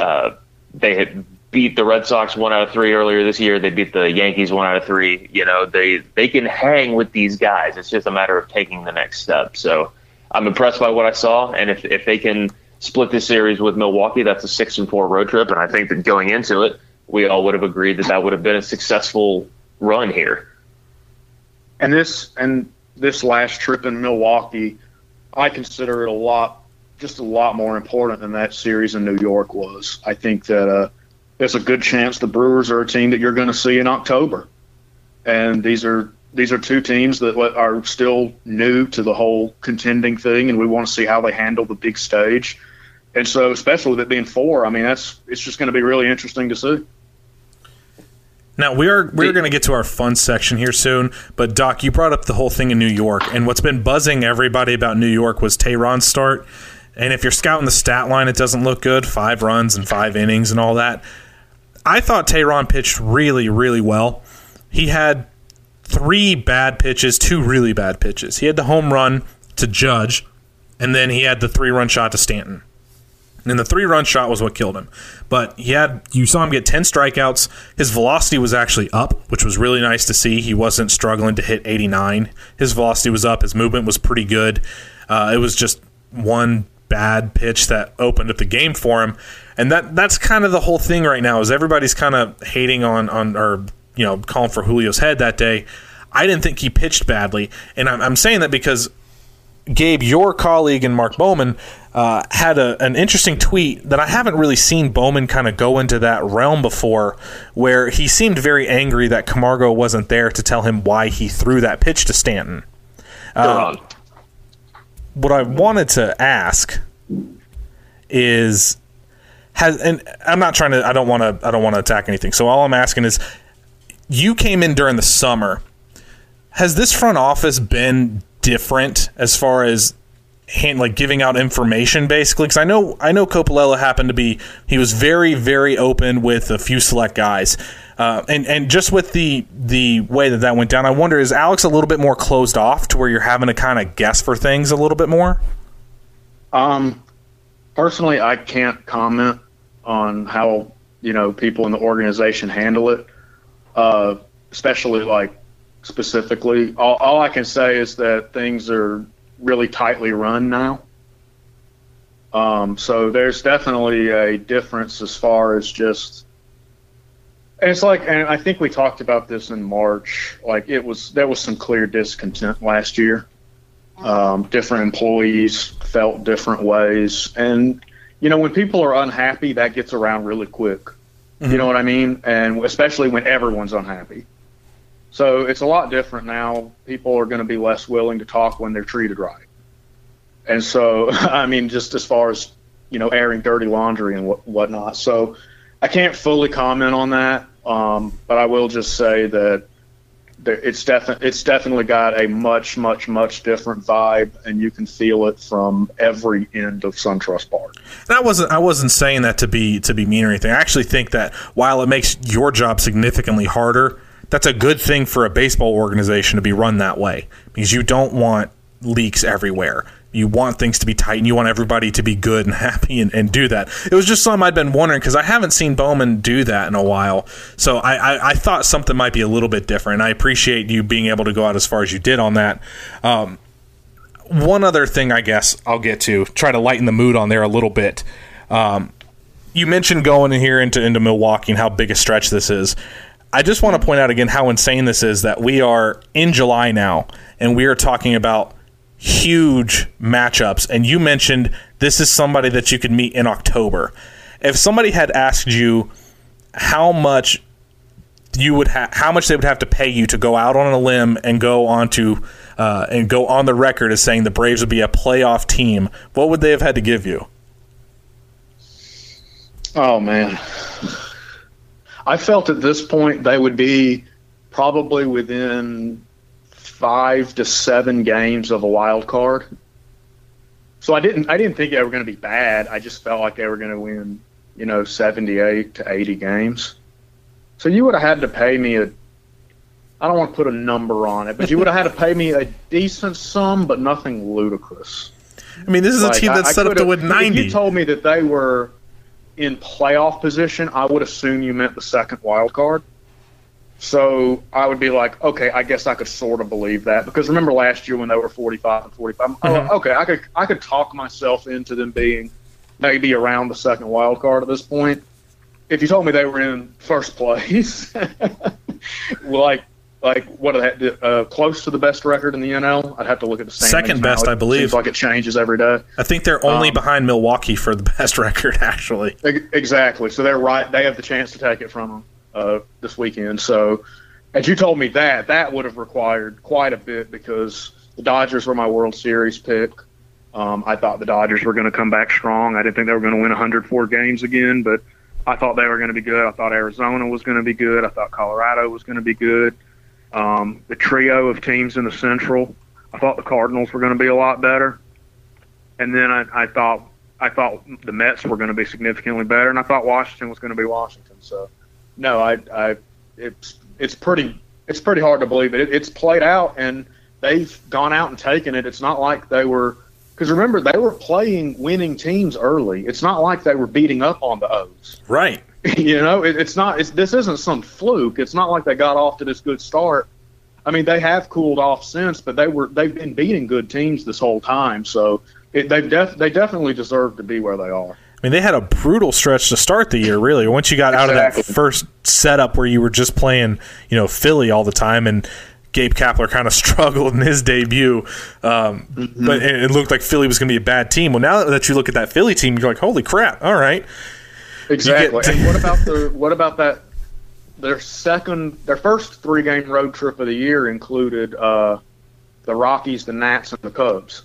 uh, they had beat the Red Sox one out of three earlier this year, they beat the Yankees one out of three. You know they they can hang with these guys. It's just a matter of taking the next step. So I'm impressed by what I saw, and if if they can split this series with Milwaukee, that's a six and four road trip, and I think that going into it, we all would have agreed that that would have been a successful run here. And this and this last trip in Milwaukee, I consider it a lot, just a lot more important than that series in New York was. I think that uh, there's a good chance the Brewers are a team that you're going to see in October, and these are these are two teams that are still new to the whole contending thing, and we want to see how they handle the big stage. And so, especially with it being four, I mean, that's it's just going to be really interesting to see. Now we are we're going to get to our fun section here soon, but Doc, you brought up the whole thing in New York, and what's been buzzing everybody about New York was Teheran's start. And if you're scouting the stat line, it doesn't look good. Five runs and five innings and all that. I thought Teheran pitched really, really well. He had three bad pitches, two really bad pitches. He had the home run to Judge, and then he had the three run shot to Stanton. And the three run shot was what killed him. But he had you saw him get 10 strikeouts. His velocity was actually up, which was really nice to see. He wasn't struggling to hit 89. His velocity was up. His movement was pretty good. Uh, it was just one bad pitch that opened up the game for him. And that that's kind of the whole thing right now is everybody's kind of hating on on or you know, calling for Julio's head that day. I didn't think he pitched badly, and I'm, I'm saying that because Gabe, your colleague and Mark Bowman, uh, had a, an interesting tweet that I haven't really seen Bowman kind of go into that realm before, where he seemed very angry that Camargo wasn't there to tell him why he threw that pitch to Stanton. Uh, what I wanted to ask is has and I'm not trying to I don't want to I don't want to attack anything. So all I'm asking is you came in during the summer. Has this front office been different as far as hand, like giving out information basically? Because I know I know Coppolella happened to be he was very very open with a few select guys. Uh, and and just with the the way that that went down I wonder is Alex a little bit more closed off to where you're having to kind of guess for things a little bit more? Um, personally, I can't comment on how you know people in the organization handle it, uh, especially like specifically. All, all I can say is that things are really tightly run now. Um, so there's definitely a difference as far as just. And it's like, and I think we talked about this in March. Like it was, there was some clear discontent last year. Um, different employees felt different ways, and you know when people are unhappy, that gets around really quick. You know what I mean? And especially when everyone's unhappy. So it's a lot different now. People are going to be less willing to talk when they're treated right. And so, [LAUGHS] I mean, just as far as, you know, airing dirty laundry and what, whatnot. So I can't fully comment on that. Um, but I will just say that it's definitely it's definitely got a much, much, much different vibe, and you can feel it from every end of SunTrust Park. And I wasn't I wasn't saying that to be to be mean or anything. I actually think that while it makes your job significantly harder, that's a good thing for a baseball organization to be run that way because you don't want leaks everywhere. You want things to be tight and you want everybody to be good and [LAUGHS] happy and, and do that. It was just something I'd been wondering because I haven't seen Bowman do that in a while. So I, I, I, thought something might be a little bit different. I appreciate you being able to go out as far as you did on that. Um, one other thing, I guess I'll get to try to lighten the mood on there a little bit. Um, you mentioned going in here into into Milwaukee and how big a stretch this is. I just want to point out again how insane this is that we are in July now and we are talking about huge matchups. And you mentioned this is somebody that you could meet in October. If somebody had asked you how much you would ha- how much they would have to pay you to go out on a limb and go on to uh, and go on the record as saying the Braves would be a playoff team, what would they have had to give you? Oh man, I felt at this point they would be probably within five to seven games of a wild card. So I didn't I didn't think they were going to be bad. I just felt like they were going to win, you know, 78 to 80 games. So you would have had to pay me a I don't want to put a number on it, but you would have had to pay me a decent sum, but nothing ludicrous. I mean, this is Like, a team I- that's I set up to win 90. If you told me that they were in playoff position, I would assume you meant the second wild card. So I would be like, okay, I guess I could sort of believe that because remember last year when they were 45 and 45, Mm-hmm. oh, okay, I could I could talk myself into them being maybe around the second wild card at this point. If you told me they were in first place, [LAUGHS] like like what are they, uh, close to the best record in the NL, I'd have to look at the standings Second best, It I believe. Seems like it changes every day. I think they're only Um, behind Milwaukee for the [LAUGHS] best record, actually. Exactly. So they're right. They have the chance to take it from them uh, this weekend. So, as you told me that, that would have required quite a bit because the Dodgers were my World Series pick. Um, I thought the Dodgers were going to come back strong. I didn't think they were going to win 104 games again, but I thought they were going to be good. I thought Arizona was going to be good. I thought Colorado was going to be good. Um, the trio of teams in the Central, I thought the Cardinals were going to be a lot better. And then I, I thought I thought the Mets were going to be significantly better, and I thought Washington was going to be Washington. So, no, I, I, it's it's pretty it's pretty hard to believe it. it. It's played out, and they've gone out and taken it. It's not like they were because remember they were playing winning teams early. It's not like they were beating up on the O's. Right. [LAUGHS] you know, it, it's not. It's this isn't some fluke. It's not like they got off to this good start. I mean, they have cooled off since, but they were they've been beating good teams this whole time. So it, they've def, they definitely deserve to be where they are. I mean, they had a brutal stretch to start the year, really. Once you got out of that first setup where you were just playing, you know, Philly all the time, and Gabe Kapler kind of [LAUGHS] struggled in his debut. Um, Mm-hmm. But it, it looked like Philly was going to be a bad team. Well, now that you look at that Philly team, you're like, holy crap! All right, Exactly. get- [LAUGHS] and what about the what about that? Their second, their first three game road trip of the year included uh, the Rockies, the Nats, and the Cubs,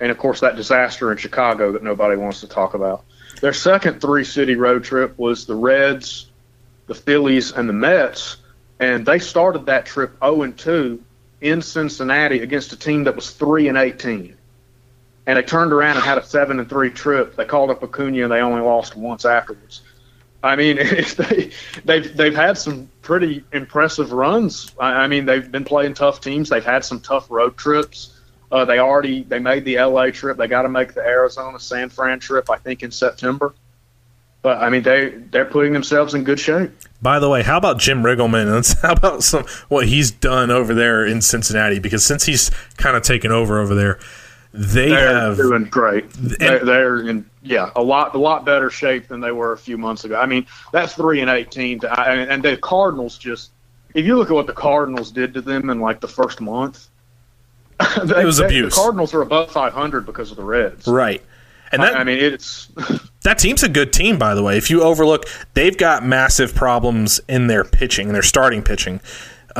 and of course that disaster in Chicago that nobody wants to talk about. Their second three city road trip was the Reds, the Phillies, and the Mets, and they started that trip 0 and 2 in Cincinnati against a team that was three and 18 and they turned around and had a seven and three trip. They called up Acuna and they only lost once afterwards. I mean, [LAUGHS] they they've they've had some pretty impressive runs. I, I mean, they've been playing tough teams. They've had some tough road trips. Uh, they already they made the LA trip. They got to make the Arizona San Fran trip. I think in September. But I mean, they they're putting themselves in good shape. By the way, how about Jim Riggleman? [LAUGHS] How about some what he's done over there in Cincinnati? Because since he's kind of taken over over there, they They're have doing great. They're, they're in yeah a lot a lot better shape than they were a few months ago. I mean that's three and eighteen. To, I, and the Cardinals just if you look at what the Cardinals did to them in like the first month, [LAUGHS] they, It was they- abuse. The Cardinals are above five hundred because of the Reds. right, and that I, I mean it's [LAUGHS] that team's a good team. By the way, if you overlook, they've got massive problems in their pitching, their starting pitching.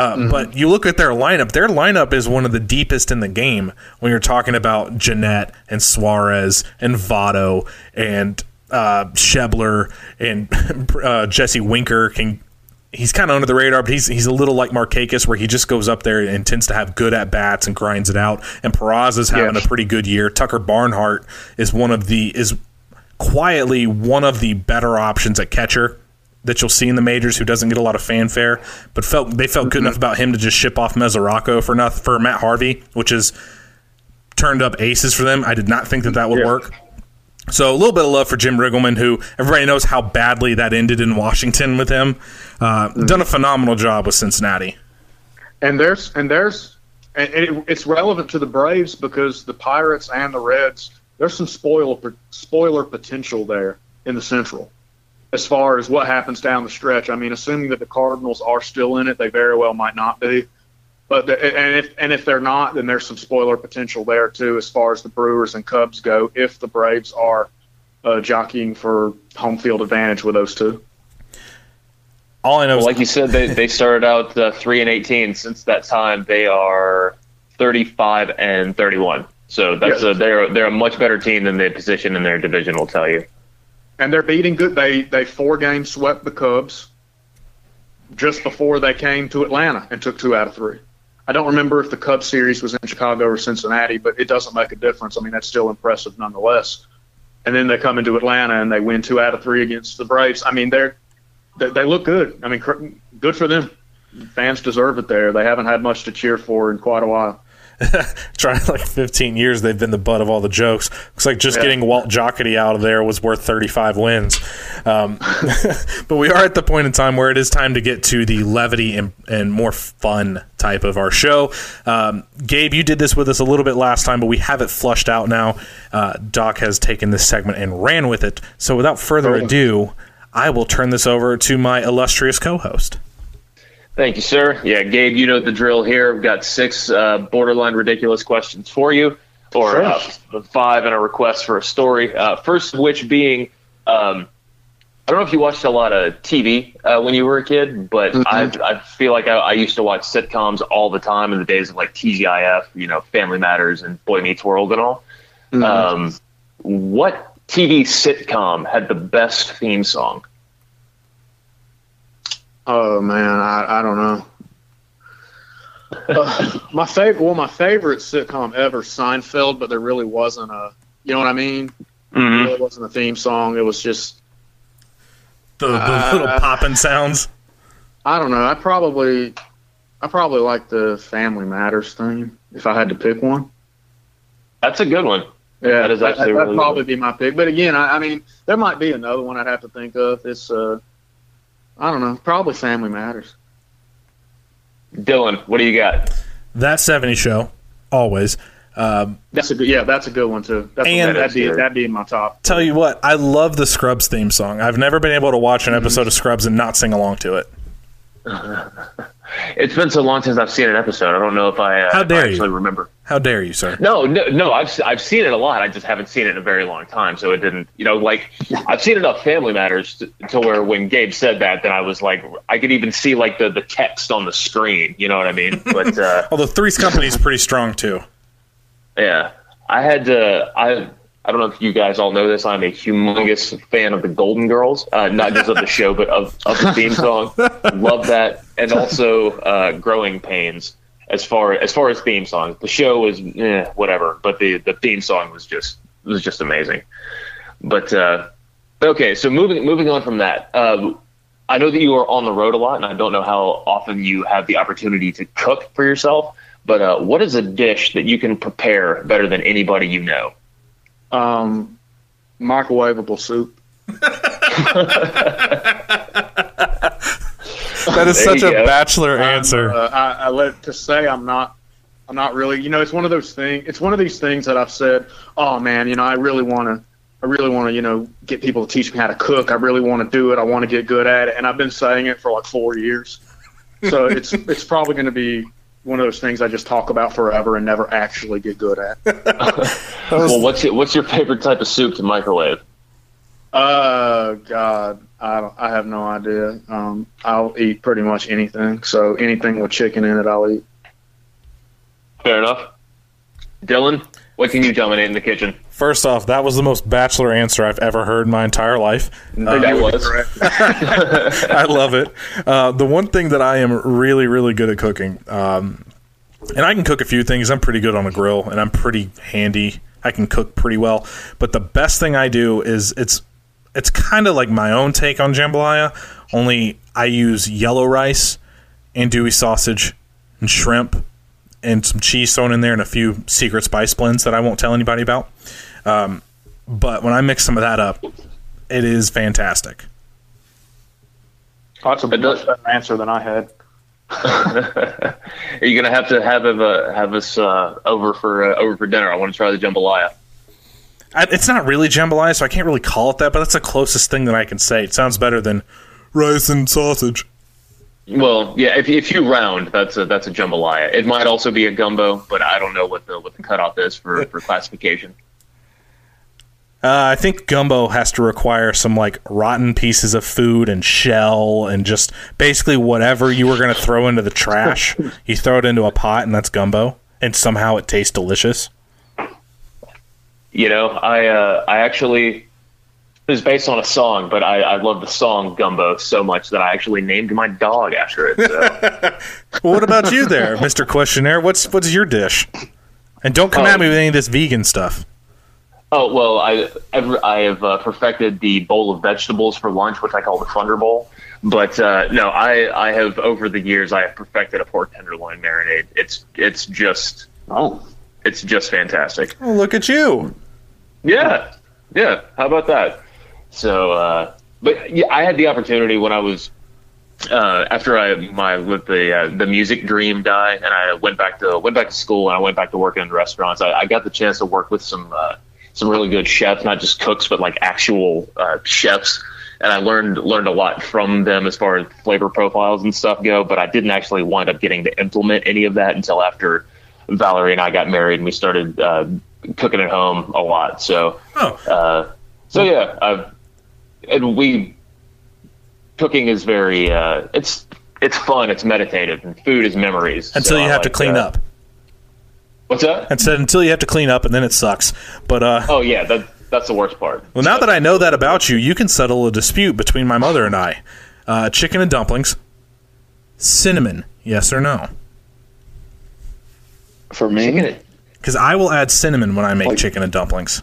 Uh, But you look at their lineup; their lineup is one of the deepest in the game. When you're talking about Gennett and Suarez and Votto and uh, Schebler and [LAUGHS] uh, Jesse Winker can he's kind of under the radar, but he's he's a little like Markakis, where he just goes up there and tends to have good at bats and grinds it out. And Peraza's having Yes. a pretty good year. Tucker Barnhart is one of the is quietly one of the better options at catcher that you'll see in the majors who doesn't get a lot of fanfare, but felt they felt good enough about him to just ship off Mesoraco for nothing for Matt Harvey, which is turned up aces for them. I did not think that that would Yeah. work. So a little bit of love for Jim Riggleman, who everybody knows how badly that ended in Washington with him. Uh, Done a phenomenal job with Cincinnati. and there's and there's and it, it's relevant to the Braves because the Pirates and the Reds there's some spoiler spoiler potential there in the Central as far as what happens down the stretch. I mean, assuming that the Cardinals are still in it, they very well might not be. But the, and if and if they're not, then there's some spoiler potential there too, as far as the Brewers and Cubs go. If the Braves are uh, jockeying for home field advantage with those two. All I know Well, is like you said, they, they started out uh, three and eighteen. Since that time, they are thirty-five and thirty-one. So that's Yeah. a, they're they're a much better team than the position in their division will tell you. And they're beating good. They they four games swept the Cubs just before they came to Atlanta and took two out of three. I don't remember if the Cubs series was in Chicago or Cincinnati, but it doesn't make a difference. I mean, that's still impressive nonetheless. And then they come into Atlanta and they win two out of three against the Braves. I mean, they're they, they look good. I mean, good for them. Fans deserve it. There, they haven't had much to cheer for in quite a while. [LAUGHS] trying like 15 years they've been the butt of all the jokes. Looks like just Yeah. getting Walt Jocketty out of there was worth 35 wins. Um, [LAUGHS] but we are at the point in time where it is time to get to the levity and, and more fun type of our show. Um, Gabe, you did this with us a little bit last time, but we have it flushed out now. Uh, Doc has taken this segment and ran with it. So without further ado, I will turn this over to my illustrious co-host. Thank you, sir. Yeah, Gabe, you know the drill here. We've got six uh, borderline ridiculous questions for you, or Sure. uh, five and a request for a story. Uh, first of which being, um, I don't know if you watched a lot of TV uh, when you were a kid, but I, I feel like I, I used to watch sitcoms all the time in the days of like TGIF, you know, Family Matters and Boy Meets World and all. Um, what TV sitcom had the best theme song? Oh man, I, I don't know. Uh, my favorite, well, my favorite sitcom ever, Seinfeld, but there really wasn't a, you know what I mean? There Mhm. really wasn't a theme song. It was just, The, the little popping sounds. I don't know. I probably, I probably like the Family Matters theme if I had to pick one. That's a good one. Yeah, That is actually that'd really probably be my pick. But again, I, I mean, there might be another one I'd have to think of. It's, uh, I don't know, probably Family Matters. Dylan, what do you got? That 70 show, always. Um, that's a good. Yeah, that's a good one too. That's And- that'd be that'd be in my top. Tell you what, I love the Scrubs theme song. I've never been able to watch an mm-hmm. episode of Scrubs and not sing along to it. [LAUGHS] It's been so long since I've seen an episode. I don't know if I, uh, How dare I you. actually remember. How dare you, sir? No, no, no. I've I've seen it a lot. I just haven't seen it in a very long time, so it didn't. You know, like I've seen enough Family Matters to, to where when Gabe said that, then I was like, I could even see like the the text on the screen. You know what I mean? But uh, Although Three's Company is pretty strong too. yeah, I had to. I I don't know if you guys all know this. I'm a humongous fan of the Golden Girls, uh, not just of the show, but of, of the theme song. Love that, and also uh, Growing Pains. As far as far as theme songs, the show was eh, whatever, but the the theme song was just was just amazing. But uh, okay, so moving moving on from that, um, I know that you are on the road a lot, and I don't know how often you have the opportunity to cook for yourself. But uh, what is a dish that you can prepare better than anybody you know? Um, microwavable soup. [LAUGHS] That is There such a go. bachelor answer. Uh, I, I let to say I'm not. I'm not really. You know, it's one of those things. It's one of these things that I've said. Oh man, you know, I really want to. I really want to, you know, get people to teach me how to cook. I really want to do it. I want to get good at it, and I've been saying it for like four years. So it's it's probably going to be one of those things I just talk about forever and never actually get good at. [LAUGHS] well, what's your, what's your favorite type of soup to microwave? Uh, God, I don't, I have no idea. Um, I'll eat pretty much anything. So anything with chicken in it, I'll eat. Fair enough. Dylan, what can you dominate in the kitchen? First off, that was the most bachelor answer I've ever heard in my entire life. that was. [LAUGHS] I love it. Uh, the one thing that I am really, really good at cooking, um, and I can cook a few things. I'm pretty good on a grill, and I'm pretty handy. I can cook pretty well. But the best thing I do is it's it's kind of like my own take on jambalaya. Only I use yellow rice, andouille sausage, and shrimp, and some cheese thrown in there, and a few secret spice blends that I won't tell anybody about. Um, but when I mix some of that up, it is fantastic. That's a But much does- better answer than I had. [LAUGHS] Are you gonna have to have uh, have us uh, over for uh, over for dinner? I want to try the jambalaya. I, it's not really jambalaya, so I can't really call it that. But that's the closest thing that I can say. It sounds better than rice and sausage. Well, yeah, if, if you round, that's a that's a jambalaya. It might also be a gumbo, but I don't know what the what the cutoff is for, for [LAUGHS] classification. Uh, I think gumbo has to require some like rotten pieces of food and shell and just basically whatever you were going to throw into the trash. [LAUGHS] you throw it into a pot, and that's gumbo, and somehow it tastes delicious. You know, I uh, I actually it was based on a song, but I, I love the song Gumbo so much that I actually named my dog after it. So. [LAUGHS] Well, what about you, there, Mister Questionnaire? What's what's your dish? And don't come Oh. at me with any of this vegan stuff. Oh well, I I've, I have uh, perfected the bowl of vegetables for lunch, which I call the Thunder Bowl. But uh, no, I I have over the years I have perfected a pork tenderloin marinade. It's it's just Oh, it's just fantastic. Oh, look at you! Yeah, yeah. How about that? So, uh, but yeah, I had the opportunity when I was uh, after I my let the uh, the music dream die, and I went back to went back to school and I went back to working in restaurants. I, I got the chance to work with some uh, some really good chefs, not just cooks, but like actual uh, chefs. And I learned learned a lot from them as far as flavor profiles and stuff go. But I didn't actually wind up getting to implement any of that until after Valerie and I got married and we started uh, cooking at home a lot. So Oh, uh, so yeah, I've, and we cooking is very uh, it's it's fun, it's meditative, and food is memories. until So you I have to clean that. up. What's that? And said until you have to clean up, and then it sucks. But uh, Oh yeah, that that's the worst part. Well, now that I know that about you, you can settle a dispute between my mother and I. Uh, chicken and dumplings. Cinnamon, yes or no? for me, Because I will add cinnamon when I make chicken and dumplings.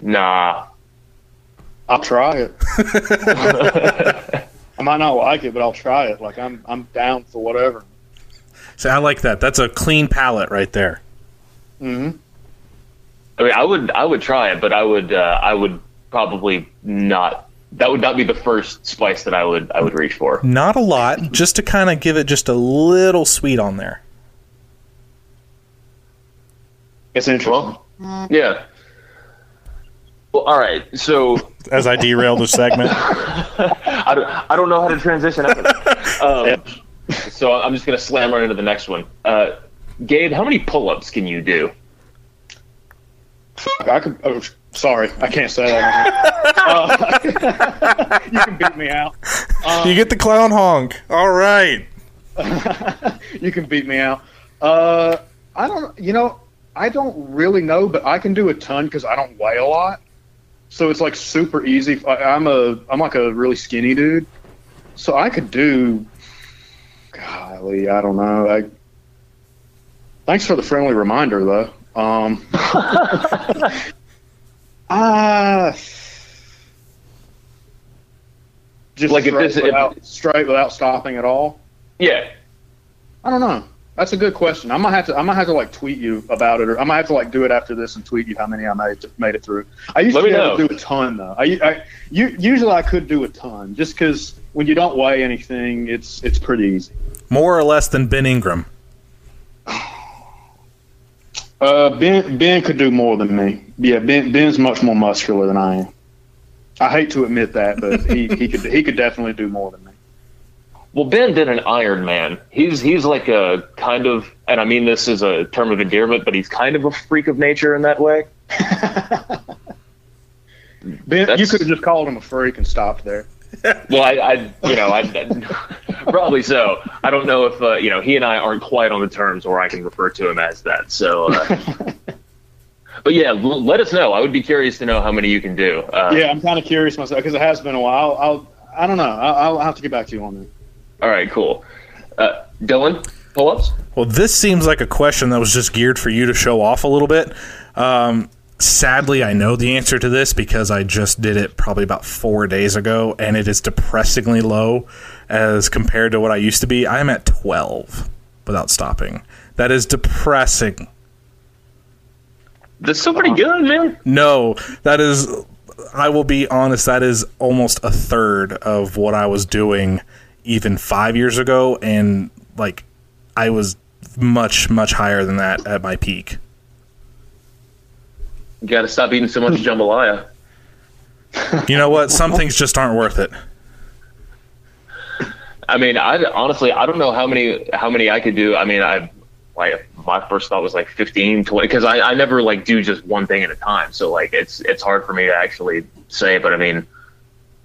Nah, I'll try it. [LAUGHS] I might not like it, but I'll try it. Like I'm, I'm down for whatever. So I like that. That's a clean palette right there. Mm-hmm. I mean, I would I would try it, but I would uh, I would probably not. That would not be the first spice that I would I would reach for. Not a lot, just to kind of give it just a little sweet on there. It's interesting. Well, yeah. Well, all right. So As I derailed the segment, [LAUGHS] I don't, I don't know how to transition out of it. Um, so I'm just going to slam right into the next one. Uh, Gabe, how many pull-ups can you do? I could. Oh, sorry, I can't say that. uh, [LAUGHS] you can beat me out. you get the clown honk. All right. [LAUGHS] you can beat me out. Uh, I don't. You know, I don't really know, but I can do a ton because I don't weigh a lot. So it's like super easy. I, I'm a. I'm like a really skinny dude, so I could do. Golly, I don't know. I, thanks for the friendly reminder, though. Um, [LAUGHS] ah, just Like if straight, this- if- without, straight without stopping at all. Yeah. I don't know. That's a good question. I might have to. I might have to like tweet you about it, or I might have to like do it after this and tweet you how many I made made it through. I used Let to be able to do a ton though. I, I you, usually I could do a ton just because when you don't weigh anything, it's it's pretty easy. More or less than Ben Ingram. [SIGHS] Uh, Ben Ben could do more than me. Yeah, Ben Ben's much more muscular than I am. I hate to admit that, but he, he could he could definitely do more than me. Well, Ben did an Iron Man. He's he's like a kind of, and I mean this is a term of endearment, but he's kind of a freak of nature in that way. [LAUGHS] Ben, you could have just called him a freak and stopped there. [LAUGHS] Well, I, I you know, I, I- [LAUGHS] probably so. I don't know if uh, you know he and I aren't quite on the terms where I can refer to him as that. So, uh, but yeah, l- let us know. I would be curious to know how many you can do. Uh, Yeah, I'm kind of curious myself because it has been a while. I'll, I'll I don't know. I'll, I'll have to get back to you on that. All right, cool. Uh, Dylan, pull-ups. Well, this seems like a question that was just geared for you to show off a little bit. Um, sadly, I know the answer to this because I just did it probably about four days ago, and it is depressingly low as compared to what I used to be. I'm at 12 without stopping. That is depressing. That's still pretty good, man. No, that is. I will be honest. That is almost a third of what I was doing even five years ago, and like I was much much higher than that at my peak. You got to stop eating so much jambalaya. You know what? Some things just aren't worth it. I mean, I honestly, I don't know how many how many I could do. I mean, I like my first thought was like 15, 20, because I, I never like do just one thing at a time. So like it's it's hard for me to actually say. But I mean,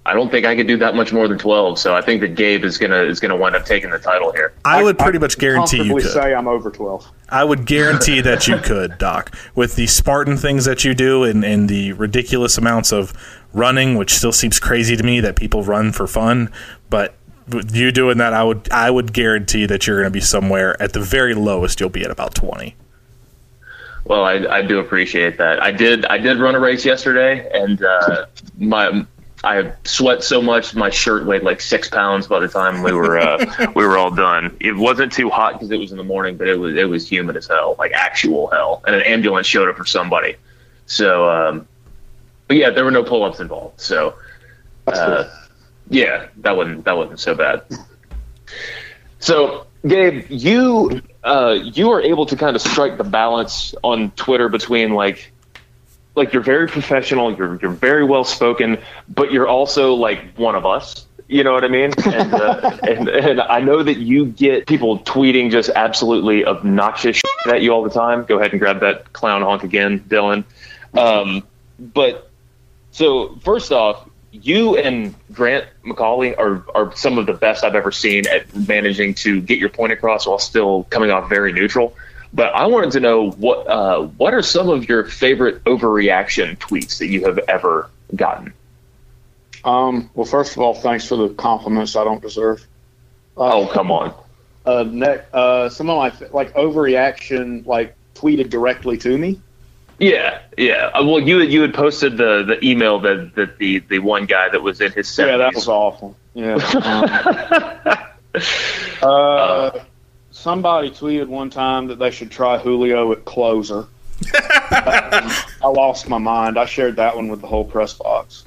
I don't think I could do that much more than twelve. So I think that Gabe is gonna is gonna wind up taking the title here. I would pretty much guarantee you comfortably could. say I'm over twelve. I would guarantee that you could, Doc, with the Spartan things that you do and, and the ridiculous amounts of running, which still seems crazy to me that people run for fun. But with you doing that, I would I would guarantee that you're going to be somewhere at the very lowest. You'll be at about twenty. Well, I, I do appreciate that. I did I did run a race yesterday, and uh, my I sweat so much my shirt weighed like six pounds by the time we were uh, [LAUGHS] we were all done. It wasn't too hot because it was in the morning, but it was it was humid as hell, like actual hell. And an ambulance showed up for somebody. So, um, but yeah, there were no pull ups involved. So, uh, yeah, that wasn't that wasn't so bad. So, Gabe, you uh, you are able to kind of strike the balance on Twitter between like like you're very professional, you're you're very well spoken, but you're also like one of us. You know what I mean? [LAUGHS] And, uh, and and I know that you get people tweeting just absolutely obnoxious at you all the time. Go ahead and grab that clown honk again, Dylan. Um, but so first off, you and Grant McAuley are, are some of the best I've ever seen at managing to get your point across while still coming off very neutral. But I wanted to know what uh, what are some of your favorite overreaction tweets that you have ever gotten? Um, well, first of all, thanks for the compliments I don't deserve. Oh come on! [LAUGHS] Uh, ne- uh, some of my like overreaction, like tweeted directly to me. Yeah, yeah. Uh, well, you you had posted the, the email that, that the, the one guy that was in his 70s. Yeah, that was awful. Yeah. [LAUGHS] Um, [LAUGHS] uh, somebody tweeted one time that they should try Julio at closer. [LAUGHS] I lost my mind. I shared that one with the whole press box.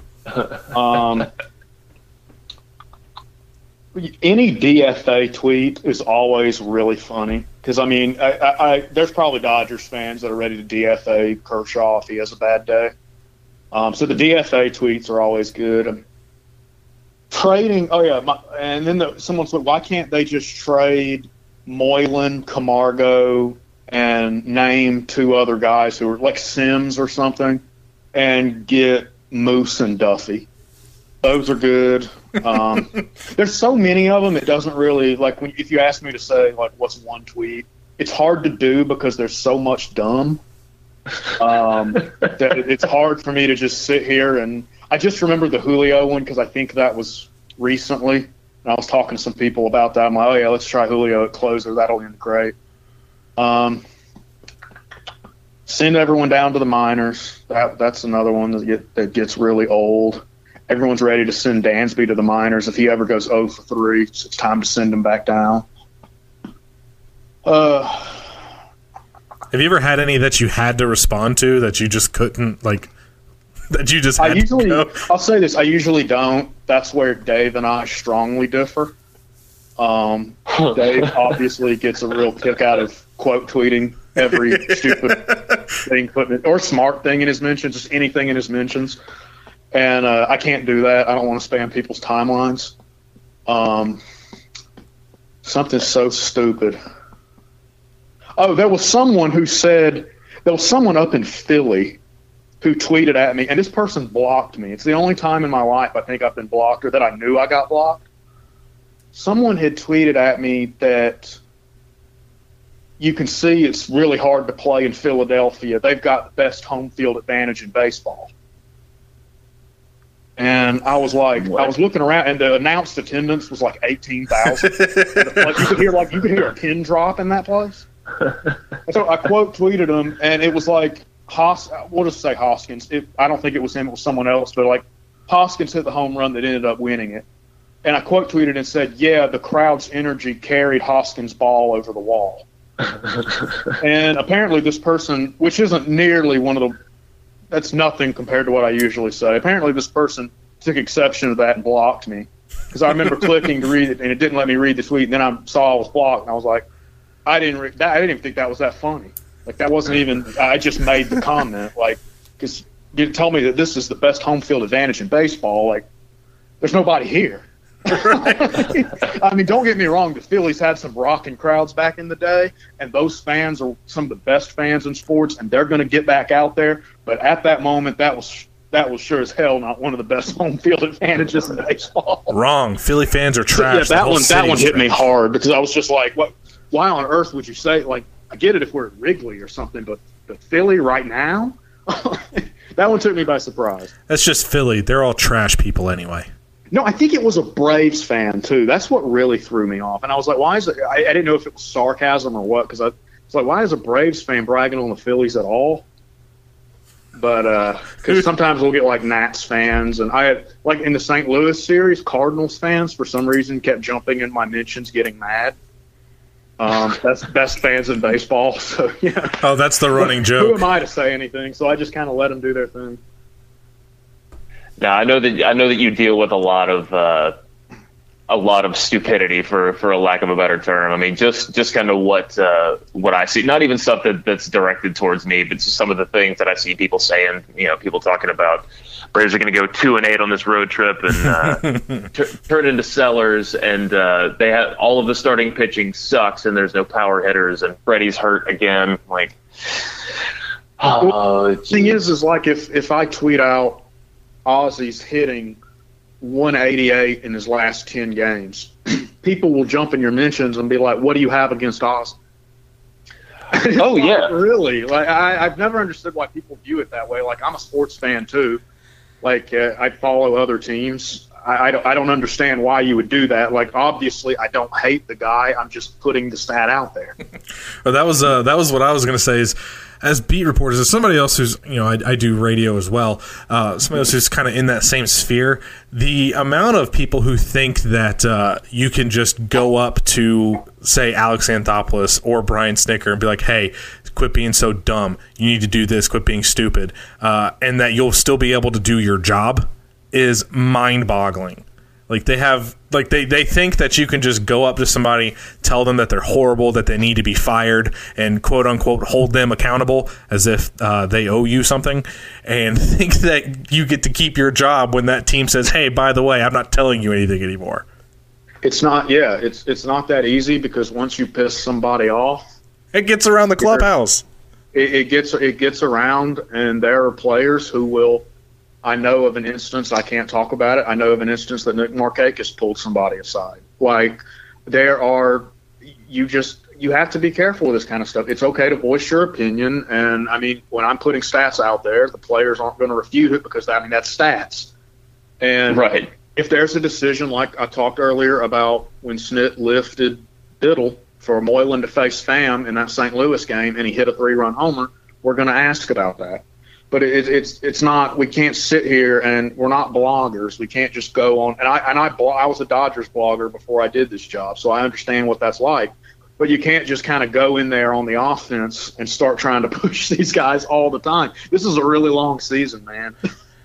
Um, any DFA tweet is always really funny. Because I mean, I, I, I, there's probably Dodgers fans that are ready to DFA Kershaw if he has a bad day. Um, so the DFA tweets are always good. Um, trading, oh yeah, my, and then the, someone said, why can't they just trade Moylan, Camargo, and name two other guys who are like Sims or something, and get Moose and Duffy? Those are good. Um, [LAUGHS] there's so many of them. It doesn't really like when if you ask me to say like what's one tweet, it's hard to do because there's so much dumb. Um, [LAUGHS] that it's hard for me to just sit here and I just remember the Julio one because I think that was recently. And I was talking to some people about that. I'm like, oh yeah, let's try Julio at closer. That'll end great. Um, send everyone down to the minors. That that's another one that get that gets really old everyone's ready to send Dansby to the minors. If he ever goes 0 for 3, it's time to send him back down. Uh, Have you ever had any that you had to respond to that you just couldn't like? That you just I usually, to go? I'll say this: I usually don't. That's where Dave and I strongly differ. Um, Dave obviously gets a real kick out of quote tweeting every [LAUGHS] stupid thing, putting it or smart thing in his mentions, just anything in his mentions and uh, I can't do that. I don't want to spam people's timelines. Um, something so stupid. Oh, there was someone who said there was someone up in Philly who tweeted at me, and this person blocked me. It's the only time in my life I think I've been blocked or that I knew I got blocked. Someone had tweeted at me that you can see it's really hard to play in Philadelphia. They've got the best home field advantage in baseball. And I was like, I was looking around, and the announced attendance was like eighteen thousand. [LAUGHS] like you could hear, like you could hear a pin drop in that place. And [LAUGHS] so I quote tweeted him, and it was like Hos. We'll just say Hoskins. It, I don't think it was him; it was someone else. But like Hoskins hit the home run that ended up winning it. And I quote tweeted and said, "Yeah, the crowd's energy carried Hoskins' ball over the wall." [LAUGHS] and apparently, this person, which isn't nearly one of the that's nothing compared to what I usually say. Apparently, this person took exception to that and blocked me because I remember [LAUGHS] clicking to read it and it didn't let me read the tweet. And then I saw I was blocked and I was like, I didn't, re- that, I didn't even think that was that funny. Like that wasn't even. I just made the comment like because you told me that this is the best home field advantage in baseball. Like there's nobody here. [LAUGHS] I mean, don't get me wrong. The Phillies had some rocking crowds back in the day, and those fans are some of the best fans in sports, and they're going to get back out there. But at that moment, that was that was sure as hell not one of the best [LAUGHS] home field advantages in baseball. Wrong. Philly fans are trash. yeah, that one that one hit me hard because I was just like, what? Why on earth would you say like? I get it if we're at Wrigley or something, but but Philly right now, [LAUGHS] that one took me by surprise. That's just Philly. They're all trash people anyway. No, I think it was a Braves fan too. That's what really threw me off. And I was like, why is it? I, I didn't know if it was sarcasm or what because I was like, why is a Braves fan bragging on the Phillies at all? But uh, because sometimes we'll get like Nats fans, and I had like in the St. Louis series, Cardinals fans for some reason kept jumping in my mentions, getting mad. Um, that's best fans in baseball. [LAUGHS] So yeah, Oh, that's the running joke. who am I to say anything? So I just kind of let them do their thing. Now I know that I know that you deal with a lot of uh, a lot of stupidity for for a lack of a better term. I mean, just just kind of what uh, what I see. Not even stuff that, that's directed towards me, but just some of the things that I see people saying. You know, people talking about Braves are going to go two and eight on this road trip and uh, [LAUGHS] t- turn into sellers, and uh, they have all of the starting pitching sucks, and there's no power hitters, and Freddie's hurt again. Like, oh, thing is, is like if if I tweet out Ozzie's hitting 188 in his last 10 games, [CLEARS THROAT] people will jump in your mentions and be like, "What do you have against Ozzy?" [LAUGHS] Oh, yeah. really? Like I, I've never understood why people view it that way. Like I'm a sports fan too. Like uh, I follow other teams. I, I don't I don't understand why you would do that. Like obviously, I don't hate the guy. I'm just putting the stat out there. [LAUGHS] Well, that was uh, that was what I was going to say. Is as beat reporters, as somebody else who's you know I, I do radio as well. Uh, somebody else who's kind of in that same sphere. The amount of people who think that uh, you can just go up to say Alex Anthopoulos or Brian Snitker and be like, "Hey, quit being so dumb. You need to do this. Quit being stupid," uh, and that you'll still be able to do your job is mind-boggling. Like they have like they, they think that you can just go up to somebody, tell them that they're horrible, that they need to be fired, and quote unquote hold them accountable as if uh, they owe you something, and [LAUGHS] think that you get to keep your job when that team says, "Hey, by the way, I'm not telling you anything anymore." It's not. Yeah, it's it's not that easy because once you piss somebody off, It gets around the clubhouse. it, it gets it gets around, and there are players who will. I know of an instance. I can't talk about it. I know of an instance that Nick Markakis pulled somebody aside. Like there are, you just you have to be careful with this kind of stuff. It's okay to voice your opinion, and I mean when I'm putting stats out there, the players aren't going to refute it because I mean that's stats. And Right. if there's a decision like I talked earlier about when Snit lifted Biddle for Moylan to face Pham in that St. Louis game and he hit a three run homer, we're going to ask about that. But it, it's it's not. We can't sit here and we're not bloggers. We can't just go on. And I and I blo- I was a Dodgers blogger before I did this job, so I understand what that's like. But you can't just kind of go in there on the offense and start trying to [LAUGHS] push these guys all the time. This is a really long season, man.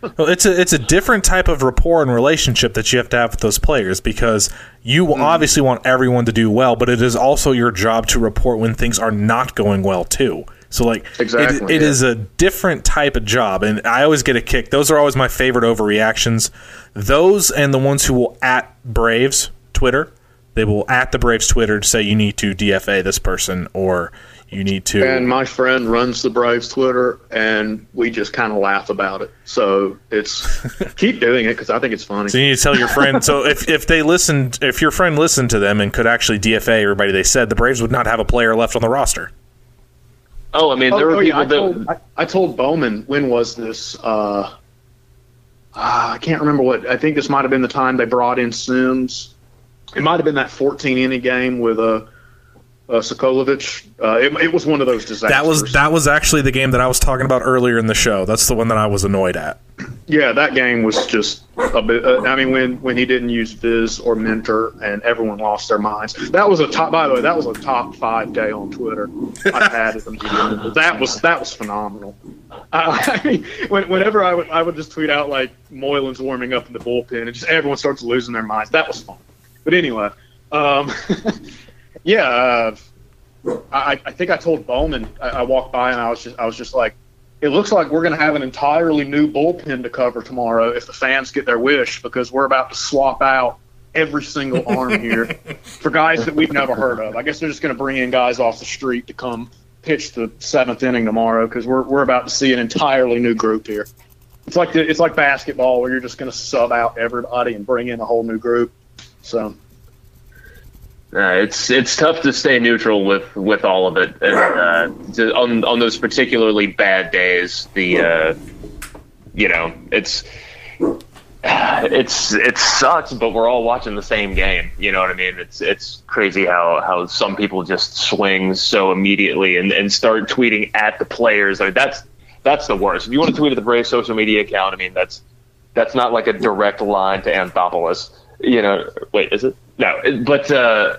Well, it's a it's a different type of rapport and relationship that you have to have with those players because you mm-hmm. obviously want everyone to do well, but it is also your job to report when things are not going well too. So like Exactly, it, it yeah. is a different type of job, and I always get a kick. Those are always my favorite overreactions. Those and the ones who will at Braves Twitter, they will at the Braves Twitter to say you need to DFA this person or you need to. And my friend runs the Braves Twitter, and we just kind of laugh about it. So it's [LAUGHS] keep doing it because I think it's funny. So you need to tell your friend. so if, if they listened, if your friend listened to them and could actually DFA everybody they said, the Braves would not have a player left on the roster. Oh, I mean, Oh, there were oh, yeah, people I, that. told, I, I told Bowman when was this? Uh, ah, I can't remember what. I think this might have been the time they brought in Sims. It might have been that 14 inning game with uh, uh, Sokolovich. Uh, it, it was one of those disasters. That was that was actually the game that I was talking about earlier in the show. That's the one that I was annoyed at. Yeah, that game was just a bit. Uh, I mean, when when he didn't use Viz or Minter, and everyone lost their minds. That was a top. By the way, that was a top five day on Twitter. I've had it. That was that was phenomenal. I, [LAUGHS] I mean, when, whenever I would I would just tweet out like Moylan's warming up in the bullpen, and just everyone starts losing their minds. That was fun. But anyway, um, [LAUGHS] yeah. Uh, I, I think I told Bowman. I, I walked by and I was just I was just like, it looks like we're going to have an entirely new bullpen to cover tomorrow if the fans get their wish because we're about to swap out every single arm here [LAUGHS] for guys that we've never heard of. I guess they're just going to bring in guys off the street to come pitch the seventh inning tomorrow because we're we're about to see an entirely new group here. It's like the, it's like basketball where you're just going to sub out everybody and bring in a whole new group. So Uh, it's it's tough to stay neutral with, with all of it, and uh, on on those particularly bad days. The uh, you know it's [SIGHS] it's it sucks, but we're all watching the same game. You know what I mean? It's it's crazy how, how some people just swing so immediately and, and start tweeting at the players. Mean, that's that's the worst. If you want to tweet at the Braves social media account, I mean that's that's not like a direct line to Anthopoulos. You know, wait, is it? No, but uh,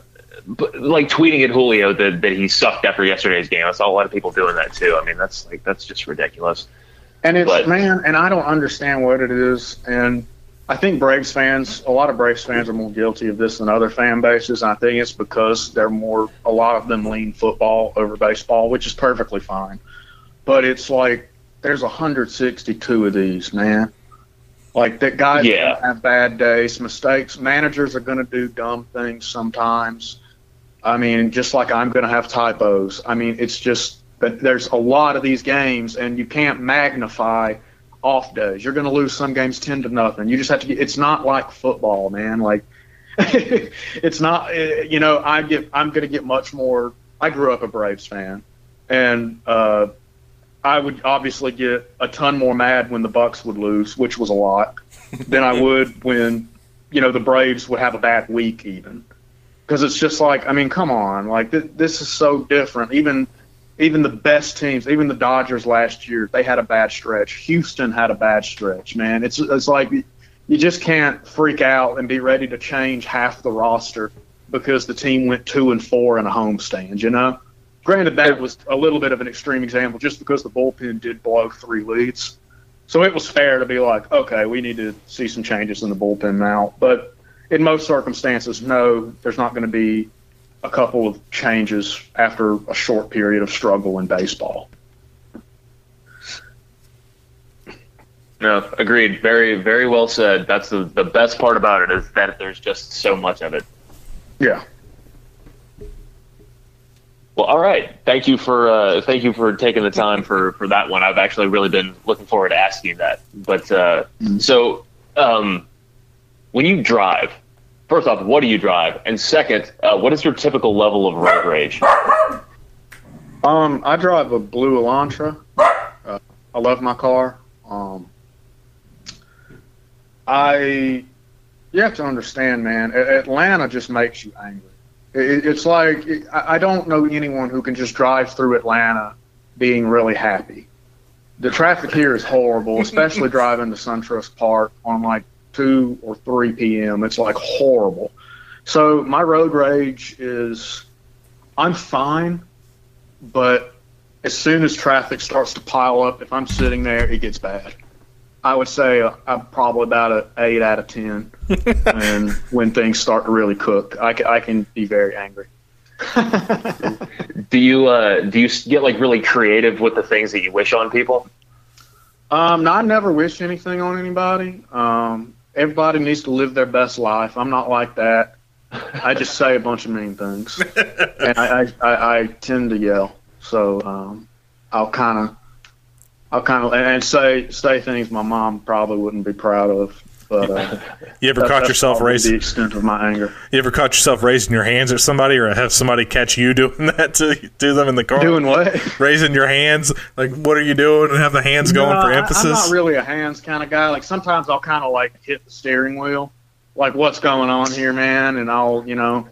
like tweeting at Julio that, that he sucked after yesterday's game. I saw a lot of people doing that too. I mean, that's like that's just ridiculous. And it's But- man, and I don't understand what it is. And I think Braves fans, a lot of Braves fans are more guilty of this than other fan bases. And I think it's because they're more, a lot of them lean football over baseball, which is perfectly fine. But it's like there's 162 of these, man. Like that guys Yeah. have bad days, mistakes. Managers are going to do dumb things sometimes. I mean, just like I'm going to have typos. I mean, it's just that there's a lot of these games, and you can't magnify off days. You're going to lose some games ten to nothing. You just have to. Get, it's not like football, man. Like [LAUGHS] it's not. eh, You know, I get. I'm going to get much more. I grew up a Braves fan, and uh, I would obviously get a ton more mad when the Bucks would lose, which was a lot, than I [LAUGHS] would when you know the Braves would have a bad week even because it's just like I mean, come on, like th- this is so different. Even even the best teams, even the Dodgers last year, they had a bad stretch. Houston had a bad stretch. Man, it's it's like you just can't freak out and be ready to change half the roster because the team went two and four in a homestand. You know. Granted, that was a little bit of an extreme example, just because the bullpen did blow three leads. So it was fair to be like, okay, we need to see some changes in the bullpen now. But in most circumstances, no, there's not going to be a couple of changes after a short period of struggle in baseball. No, agreed. Very, very well said. That's the, the best part about it is that there's just so much of it. Yeah. Well, all right. Thank you for uh, thank you for taking the time for, for that one. I've actually really been looking forward to asking that. But uh, so, um, when you drive, first off, what do you drive? And second, uh, what is your typical level of road rage? Um, I drive a blue Elantra. Uh, I love my car. Um, I, you have to understand, man. Atlanta just makes you angry. It, it's like I I don't know anyone who can just drive through Atlanta being really happy. The traffic here is horrible, especially [LAUGHS] driving to SunTrust Park on like two or three p.m. It's like horrible. So my road rage is, I'm fine, but as soon as traffic starts to pile up, if I'm sitting there, it gets bad. I would say uh, I'm probably about an eight out of ten. [LAUGHS] and when things start to really cook, I can, I can be very angry. [LAUGHS] Do you uh, do you get like really creative with the things that you wish on people? Um, no, I never wish anything on anybody. Um, everybody needs to live their best life. I'm not like that. I just say a bunch of mean things, and I, I, I, tend to yell. So um, I'll kind of, I'll kind of, and say say things my mom probably wouldn't be proud of. But uh, [LAUGHS] You ever that- caught yourself raising? the extent of my anger. You ever caught yourself raising your hands at somebody, or have somebody catch you [LAUGHS] doing that to to them in the car? Doing what? raising your hands, like what are you doing, and have the hands going No, for I- emphasis. I'm not really a hands kind of guy. Like sometimes I'll kind of like hit the steering wheel, like what's going on here, man, and I'll you know,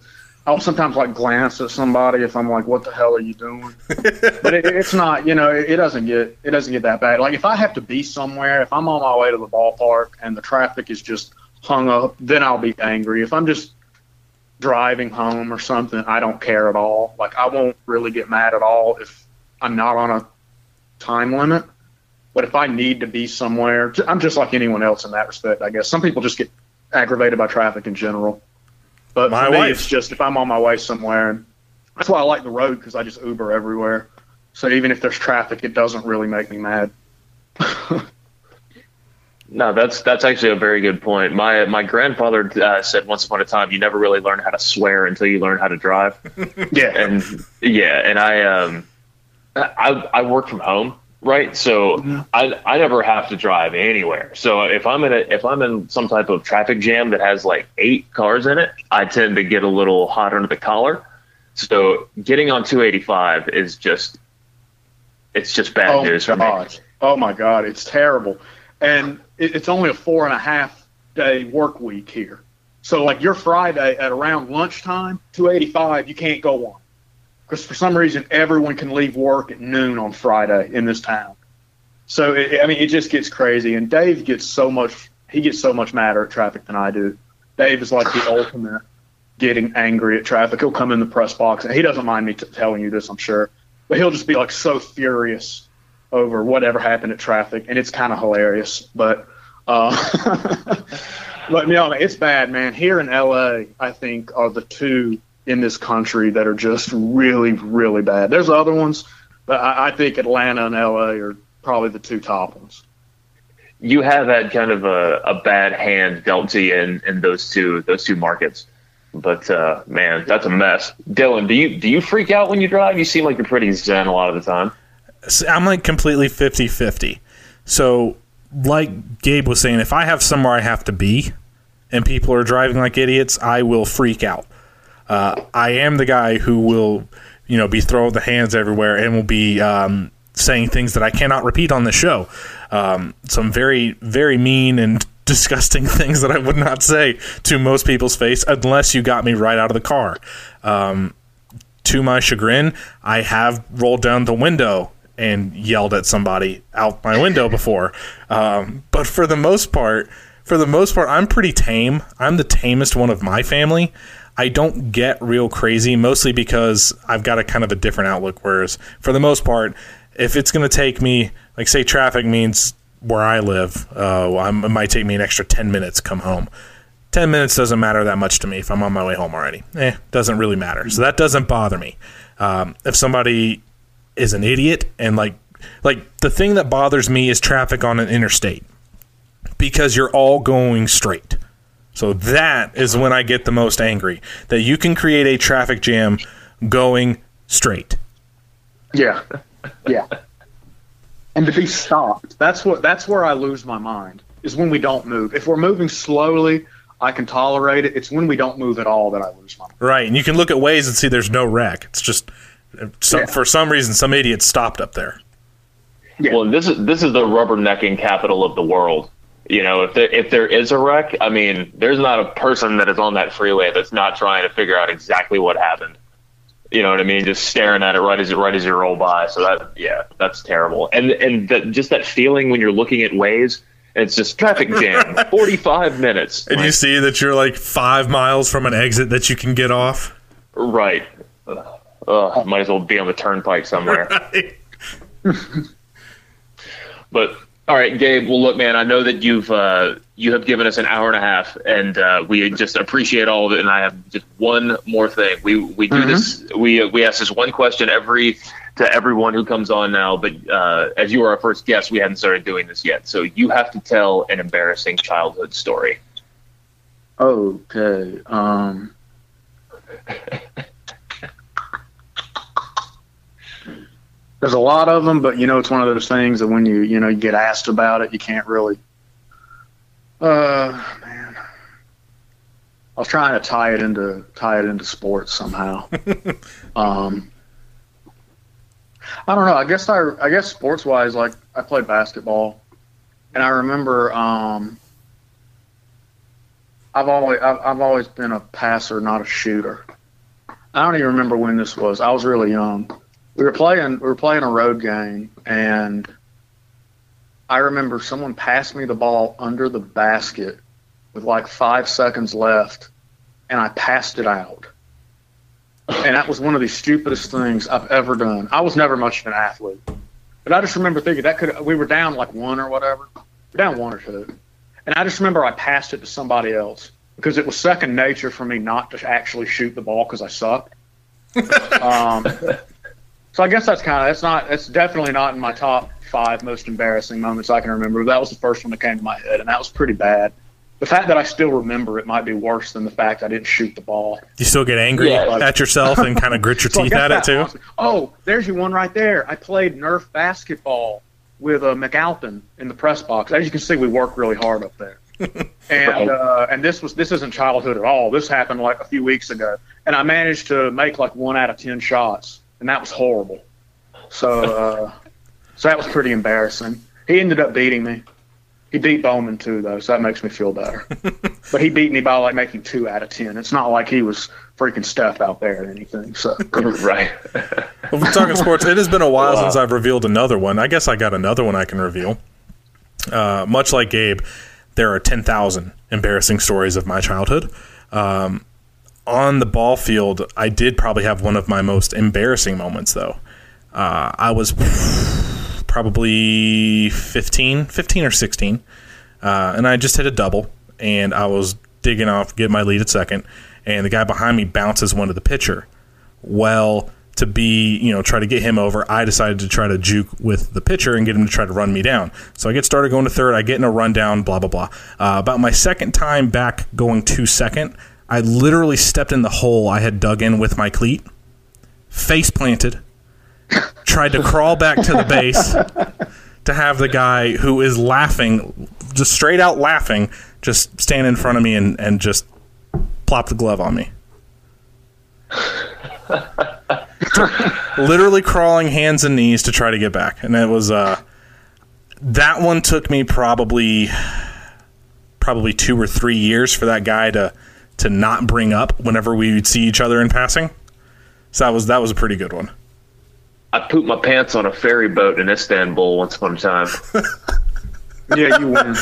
I'll sometimes like glance at somebody if I'm like, what the hell are you doing? [LAUGHS] but it, it's not, you know, it, it doesn't get it doesn't get that bad. Like if I have to be somewhere, if I'm on my way to the ballpark and the traffic is just hung up, then I'll be angry. If I'm just driving home or something, I don't care at all. Like I won't really get mad at all if I'm not on a time limit. But if I need to be somewhere, I'm just like anyone else in that respect, I guess. Some people just get aggravated by traffic in general. But My for me, wife. it's just if I'm on my way somewhere, and that's why I like the road because I just Uber everywhere. So even if there's traffic, it doesn't really make me mad. [LAUGHS] No, that's that's actually a very good point. My my grandfather uh, said once upon a time, you never really learn how to swear until you learn how to drive. [LAUGHS] Yeah. and yeah, and I um, I I work from home, right? So I I never have to drive anywhere. So if I'm in a if I'm in some type of traffic jam that has like eight cars in it, I tend to get a little hot under the collar. So getting on 285 is just it's just bad oh news for me. Oh my god! It's terrible, and it, it's only a four and a half day work week here. So like your Friday at around lunchtime, two eighty five, you can't go on because for some reason everyone can leave work at noon on Friday in this town. So it, I mean, it just gets crazy, and Dave gets so much. He gets so much madder at traffic than I do. Dave is like the [LAUGHS] ultimate getting angry at traffic. He'll come in the press box, and he doesn't mind me t- telling you this, I'm sure, but he'll just be like so furious over whatever happened at traffic, and it's kind of hilarious. But, uh, [LAUGHS] but no, it's bad, man. Here in LA, I think are the two in this country that are just really, really bad. There's other ones, but I, I think Atlanta and LA are probably the two top ones. you have had kind of a, a bad hand dealt to you in, in those two those two markets. But uh, man, that's a mess. Dylan, do you do you freak out when you drive? You seem like you're pretty zen a lot of the time. See, I'm like completely 50 50. So, like Gabe was saying, if I have somewhere I have to be and people are driving like idiots, I will freak out. Uh, I am the guy who will, you know, be throwing the hands everywhere and will be um, saying things that I cannot repeat on the show. Um, some very, very mean and [LAUGHS] disgusting [LAUGHS] things that I would not say to most people's face unless you got me right out of the car. Um, to my chagrin, I have rolled down the window and yelled at somebody out my window before. Um, but for the most part, for the most part, I'm pretty tame. I'm the tamest one of my family. I don't get real crazy, mostly because I've got a kind of a different outlook. Whereas, for the most part, if it's going to take me, like, say, traffic means where I live, uh, it might take me an extra 10 minutes to come home. 10 minutes doesn't matter that much to me if I'm on my way home already. Eh, doesn't really matter. So that doesn't bother me. Um, if somebody is an idiot and like like the thing that bothers me is traffic on an interstate because you're all going straight. So that is when I get the most angry that you can create a traffic jam going straight. Yeah, yeah. And to be stopped. That's what. That's where I lose my mind. Is when we don't move. If we're moving slowly, I can tolerate it. It's when we don't move at all that I lose my mind. Right, and you can look at Waze and see there's no wreck. It's just some, Yeah. for some reason some idiot stopped up there. Yeah. Well, this is this is the rubbernecking capital of the world. You know, if there if there is a wreck, I mean, there's not a person that is on that freeway that's not trying to figure out exactly what happened. You know what I mean? Just staring at it right as right as you roll by. So that yeah, that's terrible. And and that just that feeling when you're looking at Waze, it's just traffic jam, [LAUGHS] 45 minutes. And you see that you're like five miles from an exit that you can get off. Right. Ugh, might as well be on the turnpike somewhere. [LAUGHS] But all right, Gabe. Well, look, man. I know that you've uh, you have given us an hour and a half, and uh, we just appreciate all of it. And I have just one more thing. We we do this. We we ask this one question every to everyone who comes on now. But uh, as you are our first guest, we hadn't started doing this yet. So you have to tell an embarrassing childhood story. Okay. Um. There's a lot of them, but you know, it's one of those things that when you you know you get asked about it, you can't really. Uh, man, I was trying to tie it into tie it into sports somehow. [LAUGHS] um, I don't know. I guess I I guess sports wise, like I played basketball, and I remember um, I've always I've, I've always been a passer, not a shooter. I don't even remember when this was. I was really young. We were playing we were playing a road game, and I remember someone passed me the ball under the basket with like five seconds left, and I passed it out. And that was one of the stupidest things I've ever done. I was never much of an athlete, but I just remember thinking that could we were down like one or whatever, we're down one or two, and I just remember I passed it to somebody else because it was second nature for me not to actually shoot the ball because I sucked. [LAUGHS] um, so I guess that's kind of that's not that's definitely not in my top five most embarrassing moments I can remember. That was the first one that came to my head, and that was pretty bad. The fact that I still remember it might be worse than the fact I didn't shoot the ball. You still get angry Yeah. at yourself and kind of grit your [LAUGHS] So teeth at it too. honestly- Oh, there's your one right there. I played Nerf basketball with uh, McAlpin in the press box. As you can see, we work really hard up there. [LAUGHS] and uh, and this was this isn't childhood at all. This happened like a few weeks ago, and I managed to make like one out of ten shots, and that was horrible. So uh, so that was pretty embarrassing. He ended up beating me. He beat Bowman too, though, so that makes me feel better. [LAUGHS] but he beat me by like making two out of ten. It's not like he was freaking Steph out there or anything. So [LAUGHS] right. [LAUGHS] Well, we're talking sports. It has been a while since I've revealed another one. I guess I got another one I can reveal. Uh, much like Gabe, there are 10,000 embarrassing stories of my childhood. Um, on the ball field, I did probably have one of my most embarrassing moments, though. Uh, I was probably 15, 15 or 16, uh, and I just hit a double, and I was digging off, get my lead at second, and the guy behind me bounces one to the pitcher. Well to be you know try to get him over i decided to try to juke with the pitcher and get him to try to run me down. So i get started going to third i get in a rundown blah blah blah. Uh, about my second time back going to second i literally stepped in the hole i had dug in with my cleat face planted tried to crawl back to the base to have the guy who is laughing just straight out laughing just stand in front of me and, and just plop the glove on me. Literally crawling hands and knees to try to get back. And it was uh that one took me probably probably two or three years for that guy to to not bring up whenever we would see each other in passing so that was that was a pretty good one I pooped my pants on a ferry boat in Istanbul once upon a time. [LAUGHS] yeah, you win.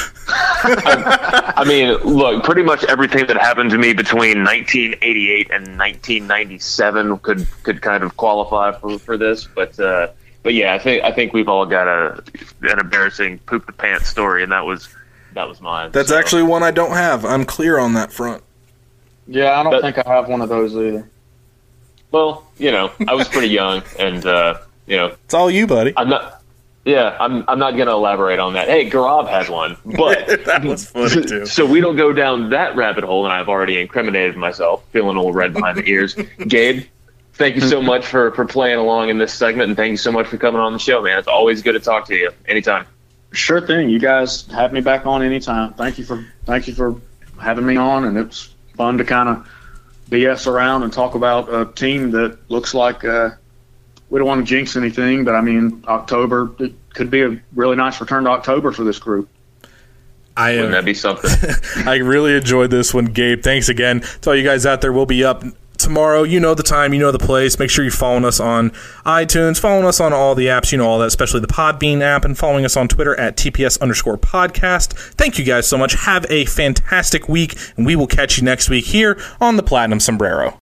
I mean, look, pretty much everything that happened to me between 1988 and 1997 could could kind of qualify for, for this, but uh, but yeah, I think I think we've all got a an embarrassing poop the pants story, and that was that was mine. That's So- actually one I don't have. I'm clear on that front. Yeah, I don't But- think I have one of those either. well, you know, I was pretty young, [LAUGHS] and uh, you know, It's all you, buddy. I'm not. Yeah, I'm. I'm not going to elaborate on that. Hey, Garab had one, but [LAUGHS] that was funny [LAUGHS] too. so we don't go down that rabbit hole. And I've already incriminated myself, feeling a little red behind the ears. Gabe, thank you so much for for playing along in this segment, and thank you so much for coming on the show, man. It's always good to talk to you. Anytime. Sure thing. You guys have me back on anytime. Thank you for thank you for having me on, and it's fun to kind of BS around and talk about a team that looks like uh, we don't want to jinx anything, but I mean October it could be a really nice return to October for this group. I Wouldn't that be something? [LAUGHS] I really enjoyed this one, Gabe. Thanks again to all you guys out there. We'll be up tomorrow. You know the time, you know the place. Make sure you're following us on iTunes, following us on all the apps, you know all that, especially the Podbean app, and following us on Twitter at TPS underscore podcast. Thank you guys so much. Have a fantastic week, and we will catch you next week here on the Platinum Sombrero.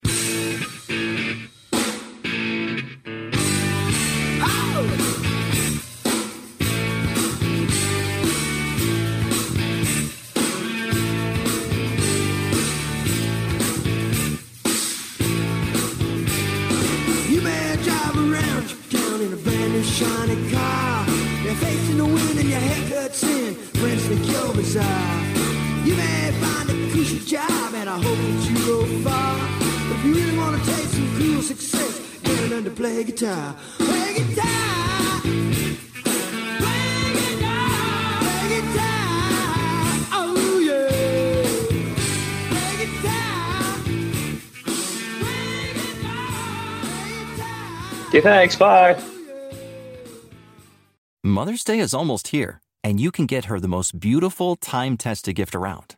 I hope that you go far. But if you really want to taste some cool success, get learn to play guitar. Play guitar. Play guitar. Play guitar. Oh yeah. Play guitar. Play guitar. okay, thanks. Bye. Mother's Day is almost here, and you can get her the most beautiful time tested gift around